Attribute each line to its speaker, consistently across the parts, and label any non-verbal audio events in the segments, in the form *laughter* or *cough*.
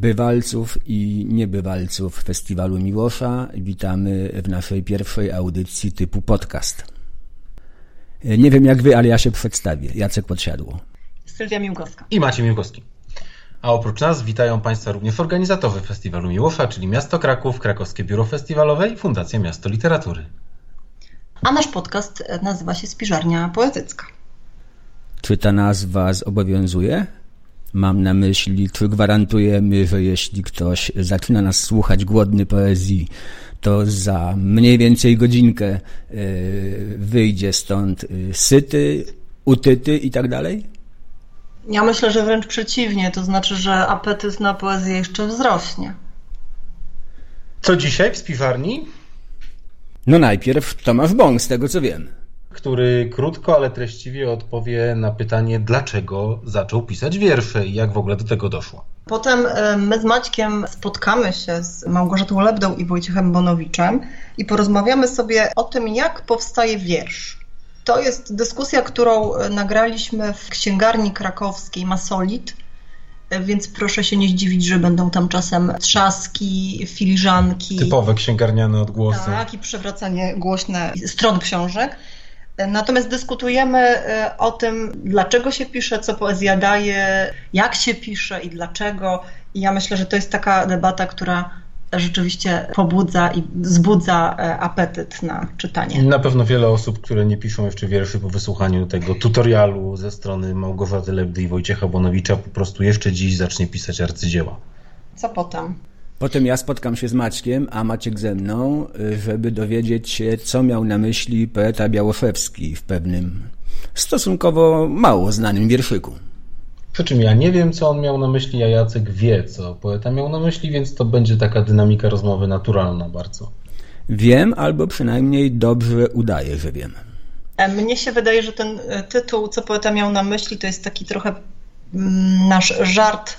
Speaker 1: bywalców i niebywalców Festiwalu Miłosza. Witamy w naszej pierwszej audycji typu podcast. Nie wiem jak wy, ale ja się przedstawię. Jacek Podsiadło.
Speaker 2: Sylwia Miłkowska.
Speaker 3: I Maciej Miłkowski. A oprócz nas witają Państwa również organizatorzy Festiwalu Miłosza, czyli Miasto Kraków, Krakowskie Biuro Festiwalowe i Fundacja Miasto Literatury.
Speaker 2: A nasz podcast nazywa się Spiżarnia Poetycka.
Speaker 1: Czy ta nazwa zobowiązuje? Mam na myśli, czy gwarantujemy, że jeśli ktoś zaczyna nas słuchać głodny poezji, to za mniej więcej godzinkę e, wyjdzie stąd e, syty, utyty i tak dalej?
Speaker 2: Ja myślę, że wręcz przeciwnie, to znaczy, że apetyt na poezję jeszcze wzrośnie.
Speaker 3: Co dzisiaj w spiżarni?
Speaker 1: No najpierw Tomasz Bąk, z tego co wiem
Speaker 3: który krótko, ale treściwie odpowie na pytanie, dlaczego zaczął pisać wiersze i jak w ogóle do tego doszło.
Speaker 2: Potem e, my z Maćkiem spotkamy się z Małgorzatą Lebdą i Wojciechem Bonowiczem i porozmawiamy sobie o tym, jak powstaje wiersz. To jest dyskusja, którą e, nagraliśmy w księgarni krakowskiej Masolit, e, więc proszę się nie zdziwić, że będą tam czasem trzaski, filiżanki.
Speaker 3: Typowe księgarniane odgłosy.
Speaker 2: Tak, i przewracanie głośne stron książek. Natomiast dyskutujemy e, o tym, dlaczego się pisze, co poezja daje, jak się pisze i dlaczego. I ja myślę, że to jest taka debata, która rzeczywiście pobudza i wzbudza e, apetyt na czytanie.
Speaker 3: Na pewno wiele osób, które nie piszą jeszcze wierszy po wysłuchaniu tego tutorialu ze strony Małgorzaty Lebdy i Wojciecha Bonowicza po prostu jeszcze dziś zacznie pisać arcydzieła.
Speaker 2: Co potem?
Speaker 1: Potem ja spotkam się z Maćkiem, a Maciek ze mną, żeby dowiedzieć się, co miał na myśli poeta Białoszewski w pewnym stosunkowo mało znanym wierszyku.
Speaker 3: Przy czym ja nie wiem, co on miał na myśli, a Jacek wie, co poeta miał na myśli, więc to będzie taka dynamika rozmowy naturalna bardzo.
Speaker 1: Wiem, albo przynajmniej dobrze udaję, że wiem.
Speaker 2: E, mnie się wydaje, że ten e, tytuł, co poeta miał na myśli, to jest taki trochę mm, nasz żart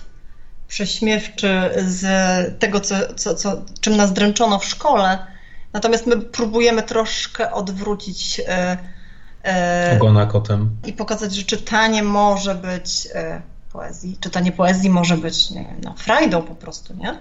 Speaker 2: prześmiewczy z tego, co, co, co, czym nas dręczono w szkole. Natomiast my próbujemy troszkę odwrócić
Speaker 3: e, e, ogona kotem
Speaker 2: i pokazać, że czytanie może być e, poezji. Czytanie poezji może być nie wiem, no, frajdą po prostu, nie?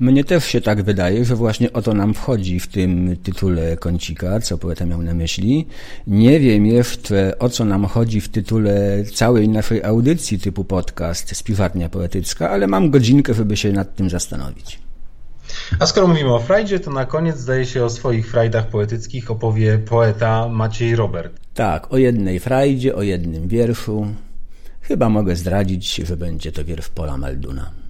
Speaker 1: Mnie też się tak wydaje, że właśnie o to nam wchodzi w tym tytule kącika, co poeta miał na myśli. Nie wiem jeszcze, o co nam chodzi w tytule całej naszej audycji typu podcast Spiwarnia Poetycka, ale mam godzinkę, żeby się nad tym zastanowić.
Speaker 3: A skoro mówimy o frajdzie, to na koniec zdaje się o swoich frajdach poetyckich opowie poeta Maciej Robert.
Speaker 1: Tak, o jednej frajdzie, o jednym wierszu. Chyba mogę zdradzić, że będzie to wiersz Pola Malduna.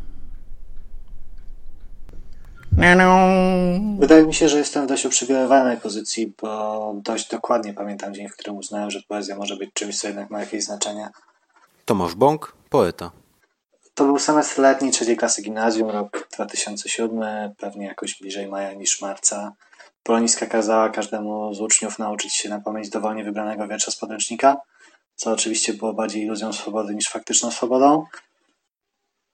Speaker 4: Wydaje mi się, że jestem w dość uprzywilejowanej pozycji, bo dość dokładnie pamiętam dzień, w którym uznałem, że poezja może być czymś, co jednak ma jakieś znaczenie.
Speaker 3: Tomasz Bąk, poeta.
Speaker 4: To był semestr letni trzeciej klasy gimnazjum, rok 2007, pewnie jakoś bliżej maja niż marca. Poloniska kazała każdemu z uczniów nauczyć się na pamięć dowolnie wybranego wiersza z podręcznika, co oczywiście było bardziej iluzją swobody niż faktyczną swobodą.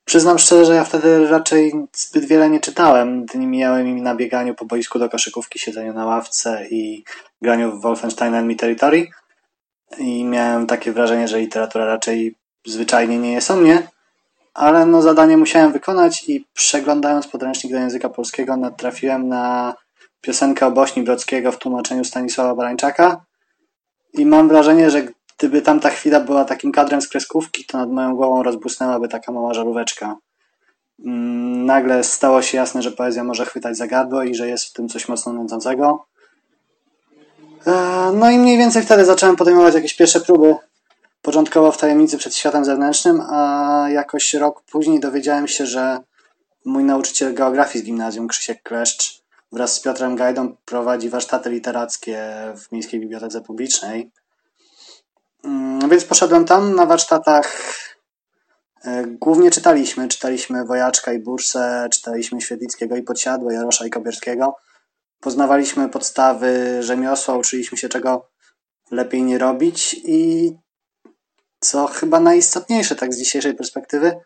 Speaker 4: Przyznam szczerze, że ja wtedy raczej zbyt wiele nie czytałem. Dni mijały mi na bieganiu po boisku do koszykówki, siedzeniu na ławce i graniu w Wolfenstein Enemy Territory. I miałem takie wrażenie, że literatura raczej zwyczajnie nie jest o mnie. Ale no zadanie musiałem wykonać i przeglądając podręcznik do języka polskiego natrafiłem na piosenkę o Bośni Brodzkiego w tłumaczeniu Stanisława Barańczaka. I mam wrażenie, że Gdyby tamta chwila była takim kadrem z kreskówki, to nad moją głową rozbłysnęłaby taka mała żaróweczka. Mm, nagle stało się jasne, że poezja może chwytać za gardło i że jest w tym coś mocno nęcącego. E, no i mniej więcej wtedy zacząłem podejmować jakieś pierwsze próby. Początkowo w tajemnicy przed światem zewnętrznym, a jakoś rok później dowiedziałem się, że mój nauczyciel geografii z gimnazjum, Krzysiek Kleszcz, wraz z Piotrem Gajdą prowadzi warsztaty literackie w Miejskiej Bibliotece Publicznej. Mm, więc poszedłem tam na warsztatach. E, głównie czytaliśmy. Czytaliśmy Wojaczka i Bursę, czytaliśmy Świetlickiego i Podsiadło, Jarosza i Kobierskiego. Poznawaliśmy podstawy rzemiosła, uczyliśmy się czego lepiej nie robić i co chyba najistotniejsze tak z dzisiejszej perspektywy,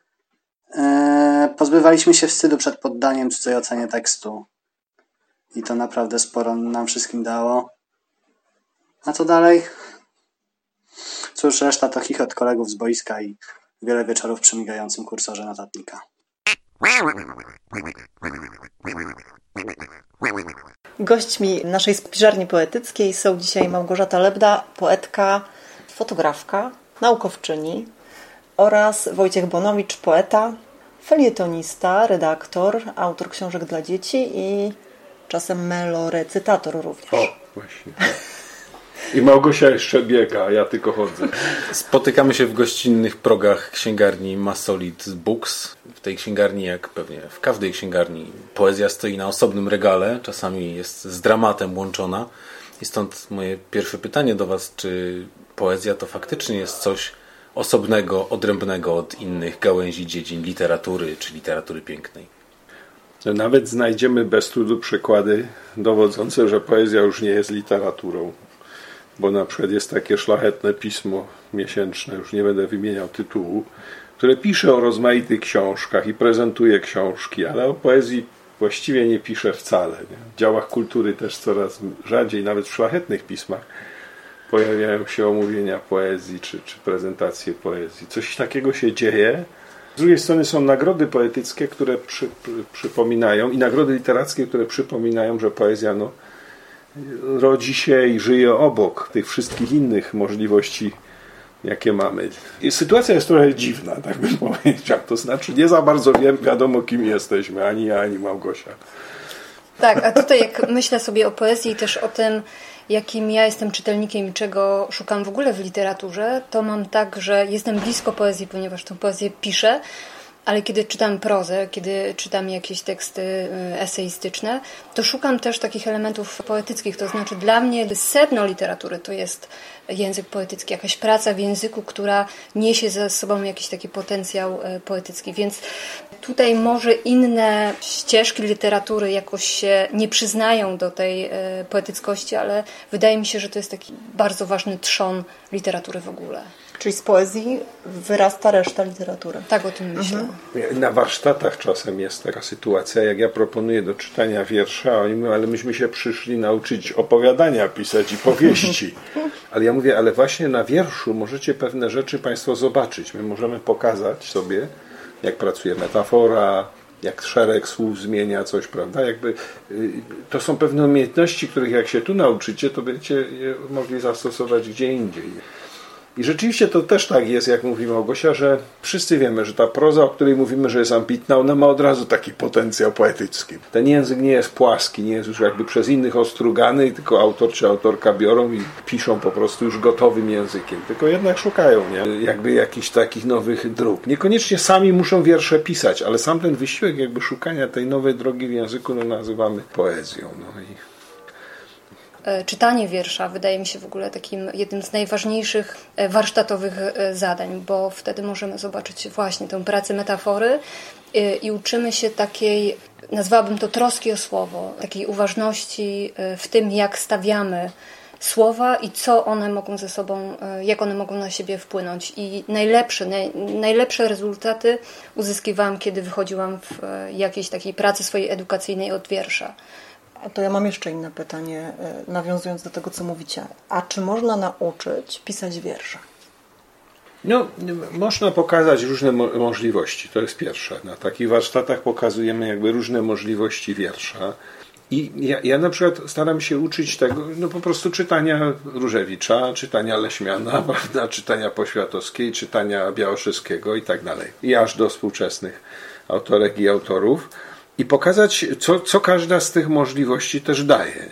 Speaker 4: e, pozbywaliśmy się wstydu przed poddaniem cudzej ocenie tekstu. I to naprawdę sporo nam wszystkim dało. A co dalej? Cóż, reszta to chichot kolegów z boiska i wiele wieczorów przy migającym kursorze notatnika.
Speaker 5: Gośćmi naszej spiżarni poetyckiej są dzisiaj Małgorzata Lebda, poetka, fotografka, naukowczyni oraz Wojciech Bonowicz, poeta, felietonista, redaktor, autor książek dla dzieci i czasem melorecytator również.
Speaker 6: O, właśnie. I Małgosia jeszcze biega, a ja tylko chodzę.
Speaker 7: Spotykamy się w gościnnych progach księgarni Masolid Books. W tej księgarni, jak pewnie w każdej księgarni, poezja stoi na osobnym regale, czasami jest z dramatem łączona. I stąd moje pierwsze pytanie do Was, czy poezja to faktycznie jest coś osobnego, odrębnego od innych gałęzi dziedzin literatury czy literatury pięknej?
Speaker 6: Nawet znajdziemy bez trudu przykłady dowodzące, że poezja już nie jest literaturą bo na przykład jest takie szlachetne pismo miesięczne, już nie będę wymieniał tytułu, które pisze o rozmaitych książkach i prezentuje książki, ale o poezji właściwie nie pisze wcale. Nie? W działach kultury też coraz rzadziej, nawet w szlachetnych pismach, pojawiają się omówienia poezji czy, czy prezentacje poezji. Coś takiego się dzieje. Z drugiej strony są nagrody poetyckie, które przy, przy, przypominają i nagrody literackie, które przypominają, że poezja no, rodzi się i żyje obok tych wszystkich innych możliwości, jakie mamy. I sytuacja jest trochę dziwna, tak bym *laughs* powiedział. To znaczy, nie za bardzo wiem, wiadomo, kim jesteśmy, ani ja, ani Małgosia.
Speaker 8: Tak, a tutaj jak myślę sobie o poezji i też o tym, jakim ja jestem czytelnikiem i czego szukam w ogóle w literaturze, to mam tak, że jestem blisko poezji, ponieważ tę poezję piszę, ale kiedy czytam prozę, kiedy czytam jakieś teksty y, eseistyczne, to szukam też takich elementów poetyckich. To znaczy, dla mnie sedno literatury to jest język poetycki, jakaś praca w języku, która niesie ze sobą jakiś taki potencjał y, poetycki. Więc tutaj może inne ścieżki literatury jakoś się nie przyznają do tej y, poetyckości, ale wydaje mi się, że to jest taki bardzo ważny trzon literatury w ogóle.
Speaker 5: Czyli z poezji wyrasta reszta literatury.
Speaker 8: Tak o tym myślę.
Speaker 6: Mhm. Na warsztatach czasem jest taka sytuacja, jak ja proponuję do czytania wiersza, oni mówią, ale myśmy się przyszli nauczyć opowiadania pisać i powieści. *laughs* Ale ja mówię, ale właśnie na wierszu możecie pewne rzeczy Państwo zobaczyć. My możemy pokazać sobie, jak pracuje metafora, jak szereg słów zmienia coś, prawda? Jakby, y, to są pewne umiejętności, których jak się tu nauczycie, to będziecie je mogli zastosować gdzie indziej. I rzeczywiście to też tak jest, jak mówi Małgosia, że wszyscy wiemy, że ta proza, o której mówimy, że jest ambitna, ona ma od razu taki potencjał poetycki. Ten język nie jest płaski, nie jest już jakby przez innych ostrugany, tylko autor czy autorka biorą i piszą po prostu już gotowym językiem. Tylko jednak szukają nie? jakby jakichś takich nowych dróg. Niekoniecznie sami muszą wiersze pisać, ale sam ten wysiłek jakby szukania tej nowej drogi w języku no, nazywamy poezją. No i
Speaker 8: czytanie wiersza wydaje mi się w ogóle takim jednym z najważniejszych e, warsztatowych e, zadań, bo wtedy możemy zobaczyć właśnie tę pracę metafory i uczymy się takiej, nazwałabym to troski o słowo, takiej uważności w tym, jak stawiamy słowa i co one mogą ze sobą, jak one mogą na siebie wpłynąć. I najlepsze, naj, najlepsze rezultaty uzyskiwałam, kiedy wychodziłam w jakiejś takiej pracy swojej edukacyjnej od wiersza.
Speaker 5: To ja mam jeszcze inne pytanie, e, nawiązując do tego, co mówicie. A czy można nauczyć pisać wiersze?
Speaker 6: No, można pokazać różne mo możliwości, to jest pierwsze. Na takich warsztatach pokazujemy jakby różne możliwości wiersza. I ja, ja na przykład staram się uczyć tego, no po prostu czytania Różewicza, czytania Leśmiana, *laughs* prawda, czytania Poświatowskiej, czytania Białoszyskiego i tak dalej. I aż do współczesnych autorek i autorów i pokazać, co, co każda z tych możliwości też daje.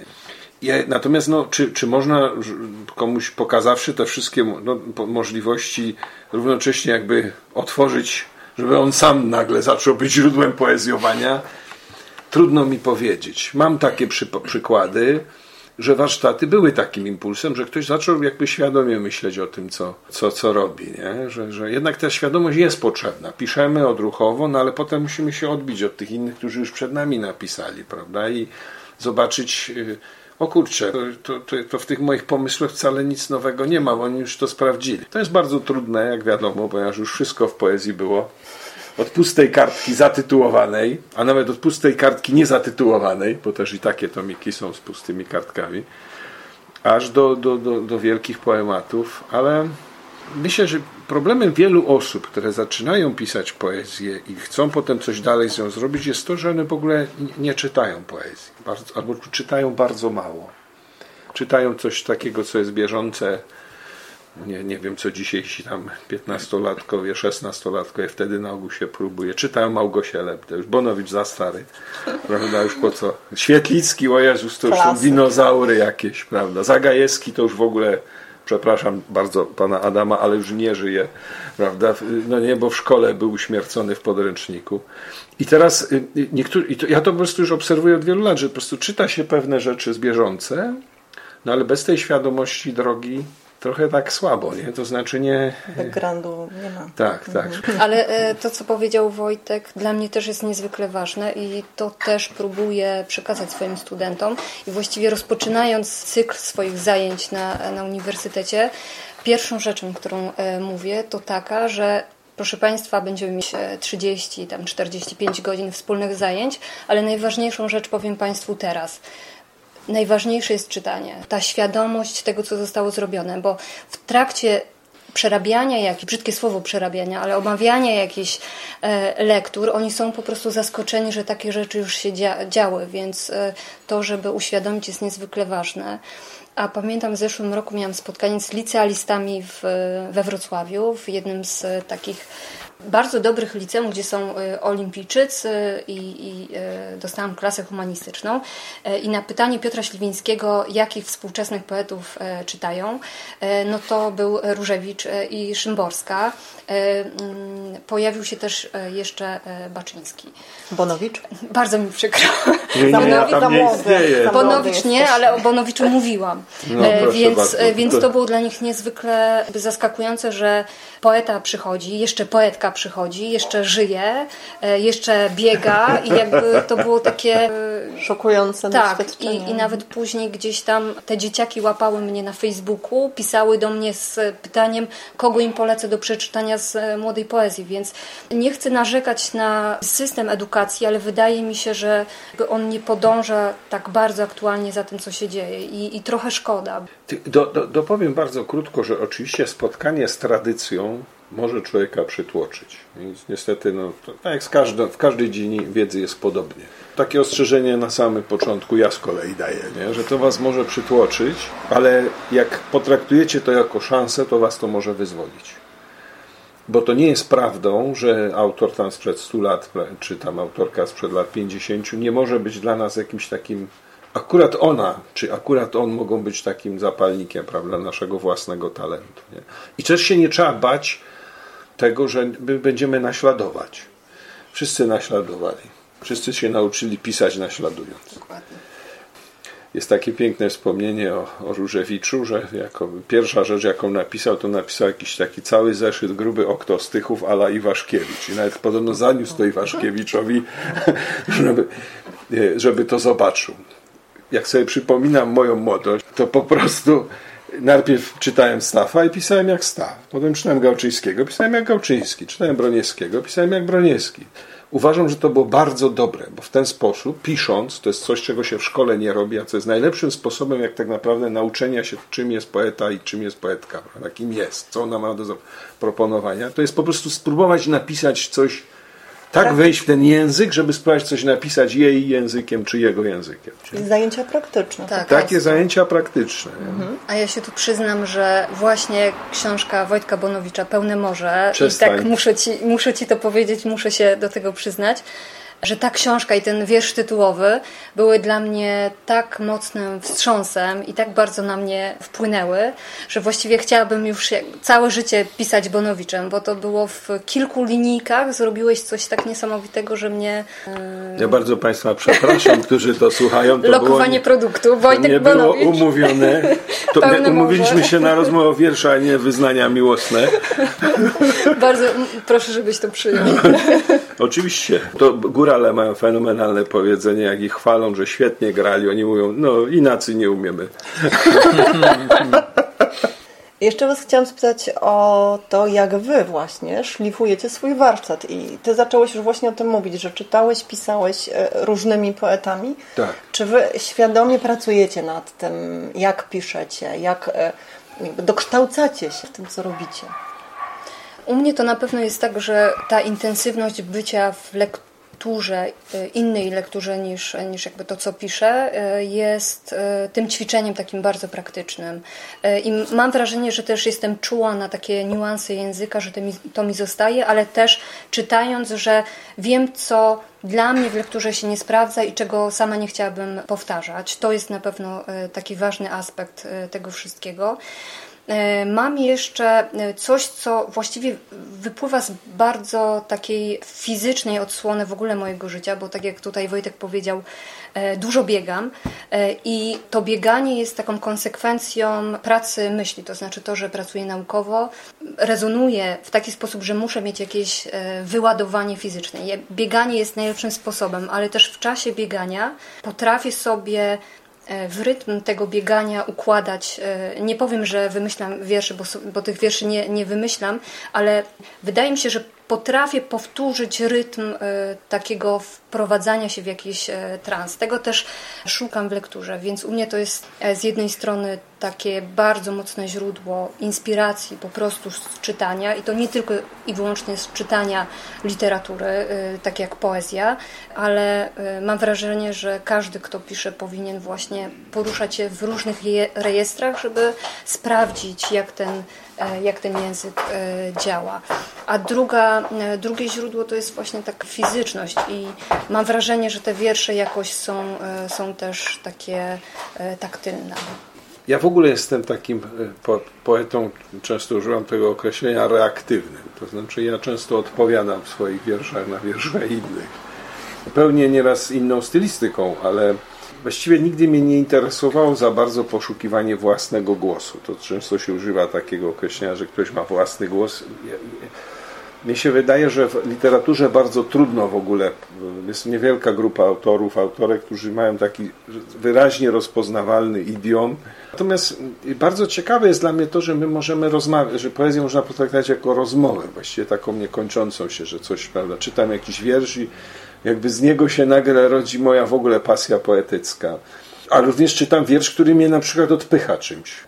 Speaker 6: natomiast, no, czy, czy można komuś pokazawszy te wszystkie no, możliwości, równocześnie jakby otworzyć, żeby on sam nagle zaczął być źródłem poezjowania? Trudno mi powiedzieć. Mam takie przy, przykłady że warsztaty były takim impulsem, że ktoś zaczął jakby świadomie myśleć o tym, co, co, co robi, nie? Że, że jednak ta świadomość jest potrzebna. Piszemy odruchowo, no ale potem musimy się odbić od tych innych, którzy już przed nami napisali, prawda? I zobaczyć, y, o kurczę, to, to, to, w tych moich pomysłach wcale nic nowego nie ma, oni już to sprawdzili. To jest bardzo trudne, jak wiadomo, ponieważ już wszystko w poezji było od pustej kartki zatytułowanej, a nawet od pustej kartki niezatytułowanej, bo też i takie tomiki są z pustymi kartkami, aż do, do, do, do wielkich poematów, ale myślę, że problemem wielu osób, które zaczynają pisać poezję i chcą potem coś dalej z nią zrobić, jest to, że one w ogóle nie czytają poezji, albo czytają bardzo mało. Czytają coś takiego, co jest bieżące. Nie, nie wiem, co dzisiejsi tam 15-latkowie, 16-latkowie wtedy na ogół się próbuje. Czytają Małgosię Leptę, już Bonowicz za stary, prawda, już po co. Świetlicki, o Jezus, to już są dinozaury jakieś, prawda. Zagajewski to już w ogóle przepraszam bardzo pana Adama, ale już nie żyje, prawda? No nie, bo w szkole był uśmiercony w podręczniku. I teraz y, y, niektórzy, i to, ja to po prostu już obserwuję od wielu lat, że po prostu czyta się pewne rzeczy z bieżące, no ale bez tej świadomości drogi trochę tak słabo, nie? To znaczy nie...
Speaker 5: Backgroundu nie ma.
Speaker 6: Tak, tak.
Speaker 8: Mhm. *laughs* Ale e, to, co powiedział Wojtek, dla mnie też jest niezwykle ważne i to też próbuję przekazać swoim studentom. I właściwie rozpoczynając cykl swoich zajęć na, na uniwersytecie, pierwszą rzeczą, którą e, mówię, to taka, że Proszę Państwa, będziemy mieć 30, e, tam 45 godzin wspólnych zajęć, ale najważniejszą rzecz powiem Państwu teraz najważniejsze jest czytanie, ta świadomość tego, co zostało zrobione, bo w trakcie przerabiania, jak brzydkie słowo przerabiania, ale omawiania jakichś e, lektur, oni są po prostu zaskoczeni, że takie rzeczy już się dzia działy, więc e, to, żeby uświadomić jest niezwykle ważne. A pamiętam w zeszłym roku miałam spotkanie z licealistami w, we Wrocławiu, w jednym z takich bardzo dobrych liceum, gdzie są e, olimpijczycy i, i e, dostałam klasę humanistyczną. E, I na pytanie Piotra Śliwińskiego, jakich współczesnych poetów czytają, no to był Różewicz i Szymborska. Mm, pojawił się też jeszcze Baczyński.
Speaker 5: Bonowicz?
Speaker 8: Bardzo mi przykro.
Speaker 6: Nie, nie, Bonowicz, ja nie
Speaker 8: Bonowicz nie, ale o Bonowiczu mówiłam. No, więc, więc to było dla nich niezwykle zaskakujące, że poeta przychodzi, jeszcze poetka przychodzi, jeszcze żyje, e, jeszcze biega i jakby to było takie...
Speaker 5: E, Szokujące
Speaker 8: Tak, i, i nawet później gdzieś tam te dzieciaki łapały mnie na Facebooku, pisały do mnie z pytaniem, kogo im polecę do przeczytania z e, młodej poezji, więc nie chcę narzekać na system edukacji, ale wydaje mi się, że on nie podąża tak bardzo aktualnie za tym, co się dzieje i, i trochę szkoda.
Speaker 6: Do, do, dopowiem bardzo krótko, że oczywiście spotkanie z tradycją może człowieka przytłoczyć. Więc niestety, no, tak jak z każdą, w każdej dziedzinie wiedzy jest podobnie. Takie ostrzeżenie na samym początku ja z kolei daję, nie? że to was może przytłoczyć, ale jak potraktujecie to jako szansę, to was to może wyzwolić. Bo to nie jest prawdą, że autor tam sprzed 100 lat, czy tam autorka sprzed lat 50 nie może być dla nas jakimś takim akurat ona, czy akurat on mogą być takim zapalnikiem prawda, naszego własnego talentu. Nie? I też się nie trzeba bać tego, że my będziemy naśladować. Wszyscy naśladowali. Wszyscy się nauczyli pisać naśladując. Dokładnie. Jest takie piękne wspomnienie o, o Różewiczu, że jako pierwsza rzecz, jaką napisał, to napisał jakiś taki cały zeszyt gruby oktostychów ala Iwaszkiewicz. I nawet podobno zaniósł to Iwaszkiewiczowi, *laughs* żeby, żeby to zobaczył. Jak sobie przypominam moją młodość, to po prostu najpierw czytałem Stafa i pisałem jak Staf. Potem czytałem Gałczyńskiego, pisałem jak Gałczyński. Czytałem Broniewskiego, pisałem jak Broniewski. Uważam, że to było bardzo dobre, bo w ten sposób, pisząc, to jest coś, czego się w szkole nie robi, a co jest najlepszym sposobem, jak tak naprawdę nauczenia się, czym jest poeta i czym jest poetka, prawda? kim jest, co ona ma do zaproponowania, to jest po prostu spróbować napisać coś tak wejść w ten język, żeby spróbować coś napisać jej językiem czy jego językiem.
Speaker 5: Czyli zajęcia praktyczne.
Speaker 6: Tak, Takie zajęcia praktyczne. Mhm.
Speaker 8: A ja się tu przyznam, że właśnie książka Wojtka Bonowicza Pełne Morze Przestań. i tak muszę ci, muszę ci to powiedzieć, muszę się do tego przyznać, że ta książka i ten wiersz tytułowy były dla mnie tak mocnym wstrząsem i tak bardzo na mnie wpłynęły, że właściwie chciałabym już całe życie pisać Bonowiczem, bo to było w kilku linijkach, zrobiłeś coś tak niesamowitego, że mnie...
Speaker 6: Yy... Ja bardzo Państwa przepraszam, którzy to słuchają. To
Speaker 8: Lokowanie było, produktu, Wojtek
Speaker 6: nie
Speaker 8: Bonowicz.
Speaker 6: było umówione. To umówiliśmy się na rozmowę o wiersza, a nie wyznania miłosne.
Speaker 8: bardzo proszę, żebyś to przyjął.
Speaker 6: Oczywiście. To górale mają fenomenalne powiedzenie, jak ich chwalą, że świetnie grali, oni mówią, no inacy nie umiemy. *laughs*
Speaker 5: Jeszcze Was chciałam spytać o to, jak Wy właśnie szlifujecie swój warsztat. I Ty zacząłeś już właśnie o tym mówić, że czytałeś, pisałeś e, różnymi poetami.
Speaker 6: Tak.
Speaker 5: Czy Wy świadomie pracujecie nad tym, jak piszecie, jak e, dokształcacie się w tym, co robicie?
Speaker 8: U mnie to na pewno jest tak, że ta intensywność bycia w lekturze, lekturze, e, innej lekturze niż, niż jakby to, co piszę, e, jest e, tym ćwiczeniem takim bardzo praktycznym. I mam wrażenie, że też jestem czuła na takie niuanse języka, że to mi, to mi zostaje, ale też czytając, że wiem, co dla mnie w lekturze się nie sprawdza i czego sama nie chciałabym powtarzać. To jest na pewno taki ważny aspekt tego wszystkiego. E, mam jeszcze e, coś, co właściwie wypływa z bardzo takiej fizycznej odsłony w ogóle mojego życia, bo tak jak tutaj Wojtek powiedział, e, dużo biegam i to bieganie jest taką konsekwencją pracy myśli, to znaczy to, że pracuję naukowo, rezonuje w taki sposób, że muszę mieć jakieś wyładowanie fizyczne. Bieganie jest najlepszym sposobem, ale też w czasie biegania potrafię sobie w rytm tego biegania układać. E, nie powiem, że wymyślam wiersze, bo, bo tych wierszy nie, nie wymyślam, ale wydaje mi się, że potrafię powtórzyć rytm e, takiego wprowadzania się w jakiś trans. Tego też szukam w lekturze, więc u mnie to jest z jednej strony takie bardzo mocne źródło inspiracji po prostu z czytania i to nie tylko i wyłącznie z czytania literatury, y, tak jak poezja, ale y, mam wrażenie, że każdy, kto pisze, powinien właśnie poruszać się w różnych rejestrach, żeby sprawdzić, jak ten, e, jak ten język e, działa. A druga, e, drugie źródło to jest właśnie tak fizyczność i mam wrażenie, że te wiersze jakoś są, są też takie taktylne.
Speaker 6: Ja w ogóle jestem takim e, poetą, często używam tego określenia reaktywnym. To znaczy ja często odpowiadam w swoich wierszach na wiersze innych. Pełnie nieraz inną stylistyką, ale właściwie nigdy mnie nie interesowało za bardzo poszukiwanie własnego głosu. To często się używa takiego określenia, że ktoś ma własny głos. Mnie się wydaje, że w literaturze bardzo trudno w ogóle, jest niewielka grupa autorów, autorek, którzy mają taki wyraźnie rozpoznawalny idiom. Natomiast bardzo ciekawe jest dla mnie to, że my możemy rozmawiać, że poezję można potraktować jako rozmowę, właściwie taką niekończącą się, że coś, prawda, czytam jakiś wiersz i jakby z niego się nagle rodzi moja w ogóle pasja poetycka. A również czytam wiersz, który mnie na przykład odpycha czymś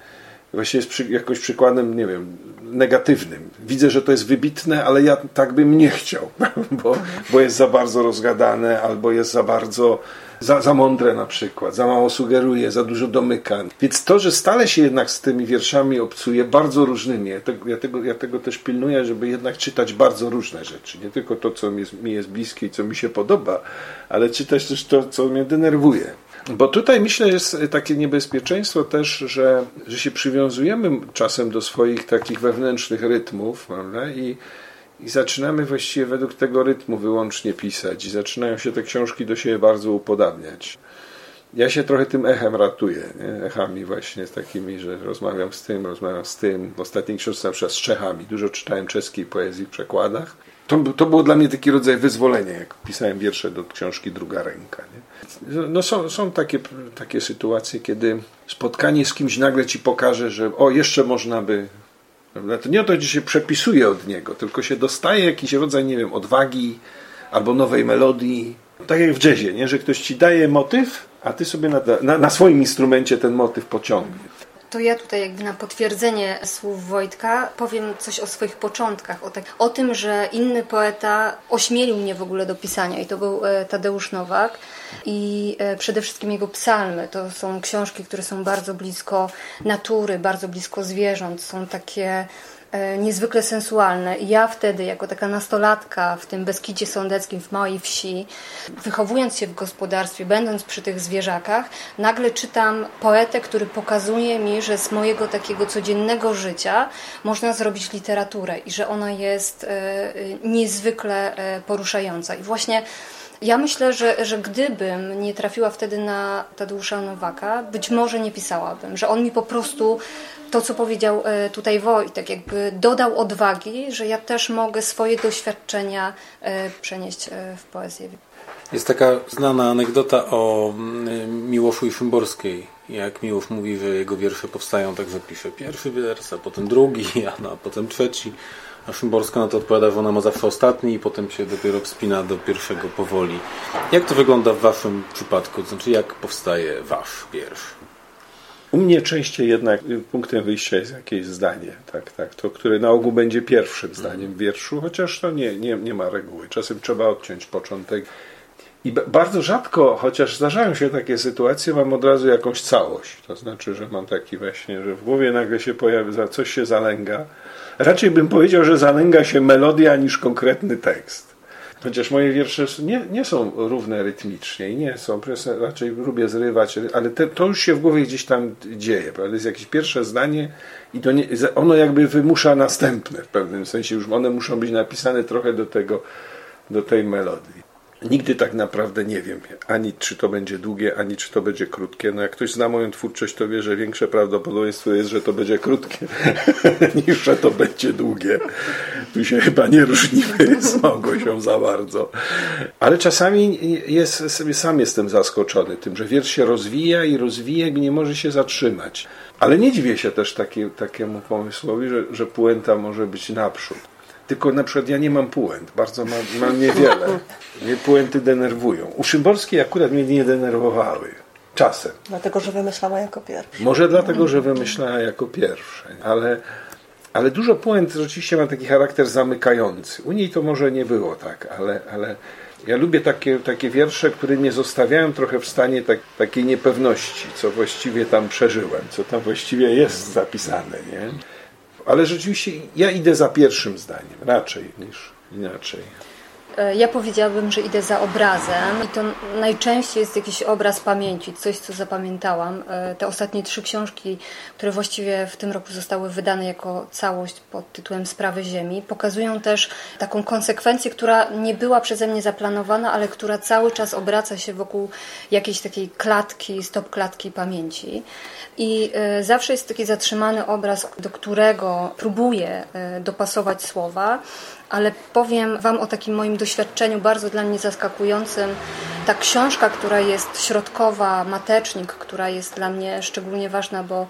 Speaker 6: właśnie jest przy, jakoś przykładem, nie wiem, negatywnym. Widzę, że to jest wybitne, ale ja tak bym nie chciał, *laughs* bo, bo jest za bardzo rozgadane, albo jest za bardzo, za, za mądre na przykład, za mało sugeruje, za dużo domyka. Więc to, że stale się jednak z tymi wierszami obcuje bardzo różnymi, ja tego, ja tego, ja tego też pilnuję, żeby jednak czytać bardzo różne rzeczy. Nie tylko to, co mi jest, mi jest bliskie i co mi się podoba, ale czytać też to, co mnie denerwuje. Bo tutaj myślę jest takie niebezpieczeństwo też, że, że się przywiązujemy czasem do swoich takich wewnętrznych rytmów, prawda? I, i zaczynamy właściwie według tego rytmu wyłącznie pisać i zaczynają się te książki do siebie bardzo upodabniać. Ja się trochę tym echem ratuję, nie? echami właśnie takimi, że rozmawiam z tym, rozmawiam z tym. W ostatniej książce na przykład z Czechami. Dużo czytałem czeskiej poezji w przekładach. To, to było dla mnie taki rodzaj wyzwolenia, jak pisałem wiersze do książki Druga Ręka. Nie? No są, są takie, takie sytuacje, kiedy spotkanie z kimś nagle ci pokaże, że o, jeszcze można by. Prawda? To nie o to, że się przepisuje od niego, tylko się dostaje jakiś rodzaj, nie wiem, odwagi albo nowej melodii. Tak jak w jazzie, nie? że ktoś ci daje motyw, a ty sobie na, na, na swoim instrumencie ten motyw pociągniesz.
Speaker 8: To ja tutaj jakby na potwierdzenie słów Wojtka powiem coś o swoich początkach, o, tak, o tym, że inny poeta ośmielił mnie w ogóle do pisania i to był e, Tadeusz Nowak i e, przede wszystkim jego psalmy. To są książki, które są bardzo blisko natury, bardzo blisko zwierząt, są takie niezwykle sensualne. I ja wtedy, jako taka nastolatka w tym Beskidzie Sądeckim, w małej wsi, wychowując się w gospodarstwie, będąc przy tych zwierzakach, nagle czytam poetę, który pokazuje mi, że z mojego takiego codziennego życia można zrobić literaturę i że ona jest e, niezwykle e, poruszająca. I właśnie ja myślę, że, że gdybym nie trafiła wtedy na Tadeusza Nowaka, być może nie pisałabym, że on mi po prostu to, co powiedział e, tutaj Wojtek, jakby dodał odwagi, że ja też mogę swoje doświadczenia e, przenieść e, w poezję.
Speaker 7: Jest taka znana anegdota o mm, Miłoszu i Szymborskiej. Jak Miłosz mówi, że jego wiersze powstają tak, że pisze pierwszy wiersz, a potem drugi, *laughs* a, no, a potem trzeci. A Szymborska na to odpowiada, że ona ma zawsze ostatni i potem się dopiero wspina do pierwszego powoli. Jak to wygląda w Waszym przypadku? To znaczy, jak powstaje Wasz wiersz?
Speaker 6: U mnie częściej jednak punktem wyjścia jest jakieś zdanie, tak, tak, to, które na ogół będzie pierwszym zdaniem w wierszu, chociaż to nie, nie, nie ma reguły. Czasem trzeba odciąć początek. I bardzo rzadko, chociaż zdarzają się takie sytuacje, mam od razu jakąś całość. To znaczy, że mam taki właśnie, że w głowie nagle się pojawia, coś się zalęga. Raczej bym powiedział, że zalęga się melodia niż konkretny tekst. Chociaż moje wiersze nie, nie są równe rytmicznie i nie są, raczej lubię zrywać, ale te, to już się w głowie gdzieś tam dzieje. Prawda? Jest jakieś pierwsze zdanie i nie, ono jakby wymusza następne w pewnym sensie. Już one muszą być napisane trochę do tego, do tej melodii. Nigdy tak naprawdę nie wiem, ani czy to będzie długie, ani czy to będzie krótkie. No jak ktoś zna moją twórczość, to wie, że większe prawdopodobieństwo jest, że to będzie krótkie, *laughs* niż że to będzie długie. Tu się chyba nie różnimy *laughs* z Małgosią za bardzo. Ale czasami jest, sam jestem zaskoczony tym, że wiersz się rozwija i rozwija i nie może się zatrzymać. Ale nie dziwię się też taki, takiemu pomysłowi, że, że puenta może być naprzód. Tylko na przykład ja nie mam puent, bardzo mam, mam niewiele. Mnie puenty denerwują. U Szymborskiej akurat mnie nie denerwowały. Czasem.
Speaker 5: Dlatego, że wymyślała jako pierwsza.
Speaker 6: Może dlatego, że wymyślała jako pierwsze, ale, ale dużo puent rzeczywiście ma taki charakter zamykający. U niej to może nie było tak, ale, ale ja lubię takie, takie wiersze, które mnie zostawiają trochę w stanie tak, takiej niepewności, co właściwie tam przeżyłem, co tam właściwie jest zapisane. Nie? Ale rzeczywiście ja idę za pierwszym zdaniem, raczej niż inaczej.
Speaker 8: E, ja powiedziałabym, że idę za obrazem i to najczęściej jest jakiś obraz pamięci, coś co zapamiętałam. E, te ostatnie trzy książki, które właściwie w tym roku zostały wydane jako całość pod tytułem Sprawy Ziemi, pokazują też taką konsekwencję, która nie była przeze mnie zaplanowana, ale która cały czas obraca się wokół jakiejś takiej klatki, stop klatki pamięci. I e, zawsze jest taki zatrzymany obraz, do którego próbuję dopasować słowa ale powiem Wam o takim moim doświadczeniu bardzo dla mnie zaskakującym. Ta książka, która jest środkowa, Matecznik, która jest dla mnie szczególnie ważna, bo,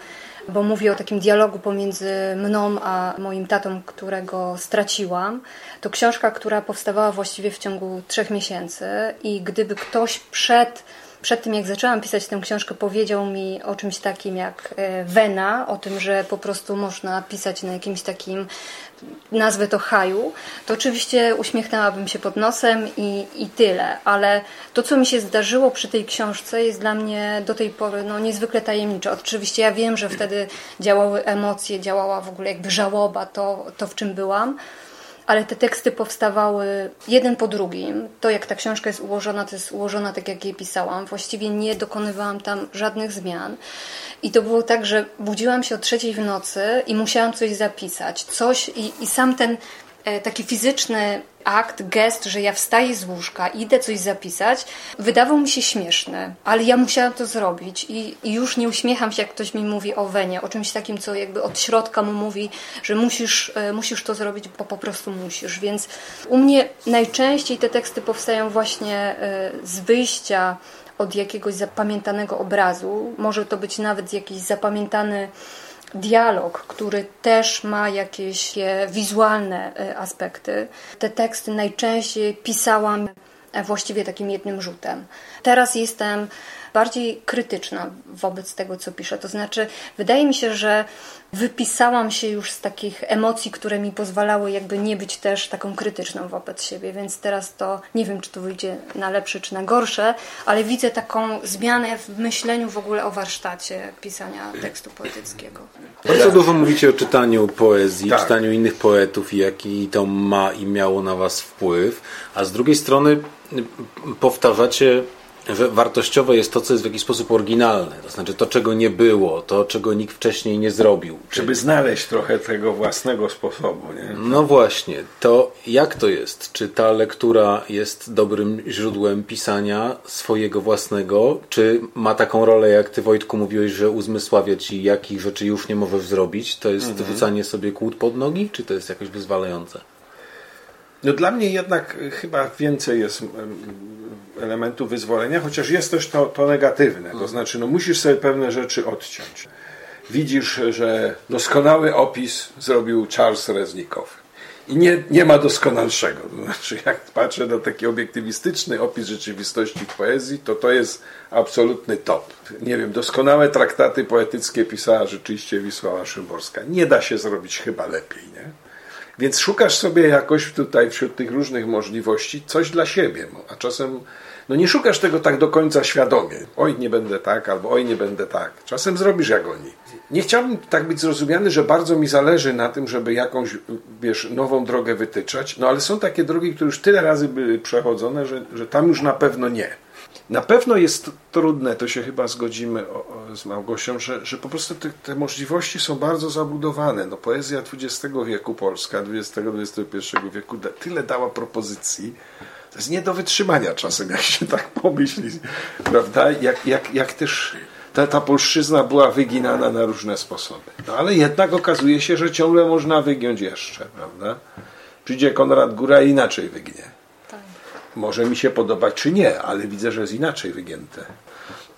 Speaker 8: bo mówi o takim dialogu pomiędzy mną a moim tatą, którego straciłam. To książka, która powstawała właściwie w ciągu trzech miesięcy i gdyby ktoś przed przed tym, jak zaczęłam pisać tę książkę, powiedział mi o czymś takim jak e, wena, o tym, że po prostu można pisać na jakimś takim, nazwę to haju, to oczywiście uśmiechnęłabym się pod nosem i, i tyle. Ale to, co mi się zdarzyło przy tej książce, jest dla mnie do tej pory no, niezwykle tajemnicze. Oczywiście ja wiem, że wtedy działały emocje, działała w ogóle jakby żałoba, to, to w czym byłam ale te teksty powstawały jeden po drugim. To, jak ta książka jest ułożona, to jest ułożona tak, jak jej pisałam. Właściwie nie dokonywałam tam żadnych zmian. I to było tak, że budziłam się o trzeciej w nocy i musiałam coś zapisać. Coś i, i sam ten taki fizyczny akt, gest, że ja wstaję z łóżka, idę coś zapisać, wydawał mi się śmieszny, ale ja musiałam to zrobić i, i, już nie uśmiecham się, jak ktoś mi mówi o wenie, o czymś takim, co jakby od środka mu mówi, że musisz, e, musisz to zrobić, bo po prostu musisz. Więc u mnie najczęściej te teksty powstają właśnie e, z wyjścia od jakiegoś zapamiętanego obrazu. Może to być nawet jakiś zapamiętany dialog, który też ma jakieś wizualne e, aspekty. Te teksty najczęściej pisałam e, właściwie takim jednym rzutem. Teraz jestem bardziej krytyczna wobec tego, co piszę. To znaczy, wydaje mi się, że wypisałam się już z takich emocji, które mi pozwalały jakby nie być też taką krytyczną wobec siebie, więc teraz to nie wiem, czy to wyjdzie na lepsze, czy na gorsze, ale widzę taką zmianę w myśleniu w ogóle o warsztacie pisania tekstu poetyckiego.
Speaker 7: Bardzo dużo mówicie o czytaniu poezji, tak. czytaniu innych poetów i jaki to ma i miało na was wpływ, a z drugiej strony powtarzacie wartościowe jest to, co jest w jakiś sposób oryginalne. To znaczy to, czego nie było, to, czego nikt wcześniej nie zrobił.
Speaker 6: Żeby znaleźć trochę tego własnego sposobu. Nie?
Speaker 7: No właśnie. To jak to jest? Czy ta lektura jest dobrym źródłem pisania swojego własnego? Czy ma taką rolę, jak ty Wojtku mówiłeś, że uzmysławia ci, jakich rzeczy już nie możesz zrobić? To jest mhm. wrzucanie sobie kłód pod nogi? Czy to jest jakoś wyzwalające?
Speaker 6: No dla mnie jednak chyba więcej jest elementu wyzwolenia, chociaż jest też to, to negatywne. To znaczy, no musisz sobie pewne rzeczy odciąć. Widzisz, że doskonały opis zrobił Charles Reznikow. i nie, nie ma doskonalszego. To znaczy, jak patrzę na taki obiektywistyczny opis rzeczywistości w poezji, to to jest absolutny top. Nie wiem, doskonałe traktaty poetyckie pisała rzeczywiście Wisława Szymborska. Nie da się zrobić chyba lepiej, nie? Więc szukasz sobie jakoś tutaj wśród tych różnych możliwości coś dla siebie, a czasem no nie szukasz tego tak do końca świadomie. Oj, nie będę tak, albo oj, nie będę tak. Czasem zrobisz jak oni. Nie chciałbym tak być zrozumiany, że bardzo mi zależy na tym, żeby jakąś, wiesz, nową drogę wytyczać, no ale są takie drogi, które już tyle razy były przechodzone, że, że tam już na pewno nie. Na pewno jest trudne, to się chyba zgodzimy z Małgosią, że, że po prostu te, te, możliwości są bardzo zabudowane. No, poezja XX wieku polska, XX-XXI wieku da, tyle dała propozycji, to jest nie do wytrzymania czasem, jak się tak pomyśli, prawda? Jak, jak, jak też ta, ta polszczyzna była wyginana na różne sposoby. No ale jednak okazuje się, że ciągle można wygiąć jeszcze, prawda? Przyjdzie Konrad Góra i inaczej wygnie. Może mi się podobać, czy nie, ale widzę, że jest inaczej wygięte.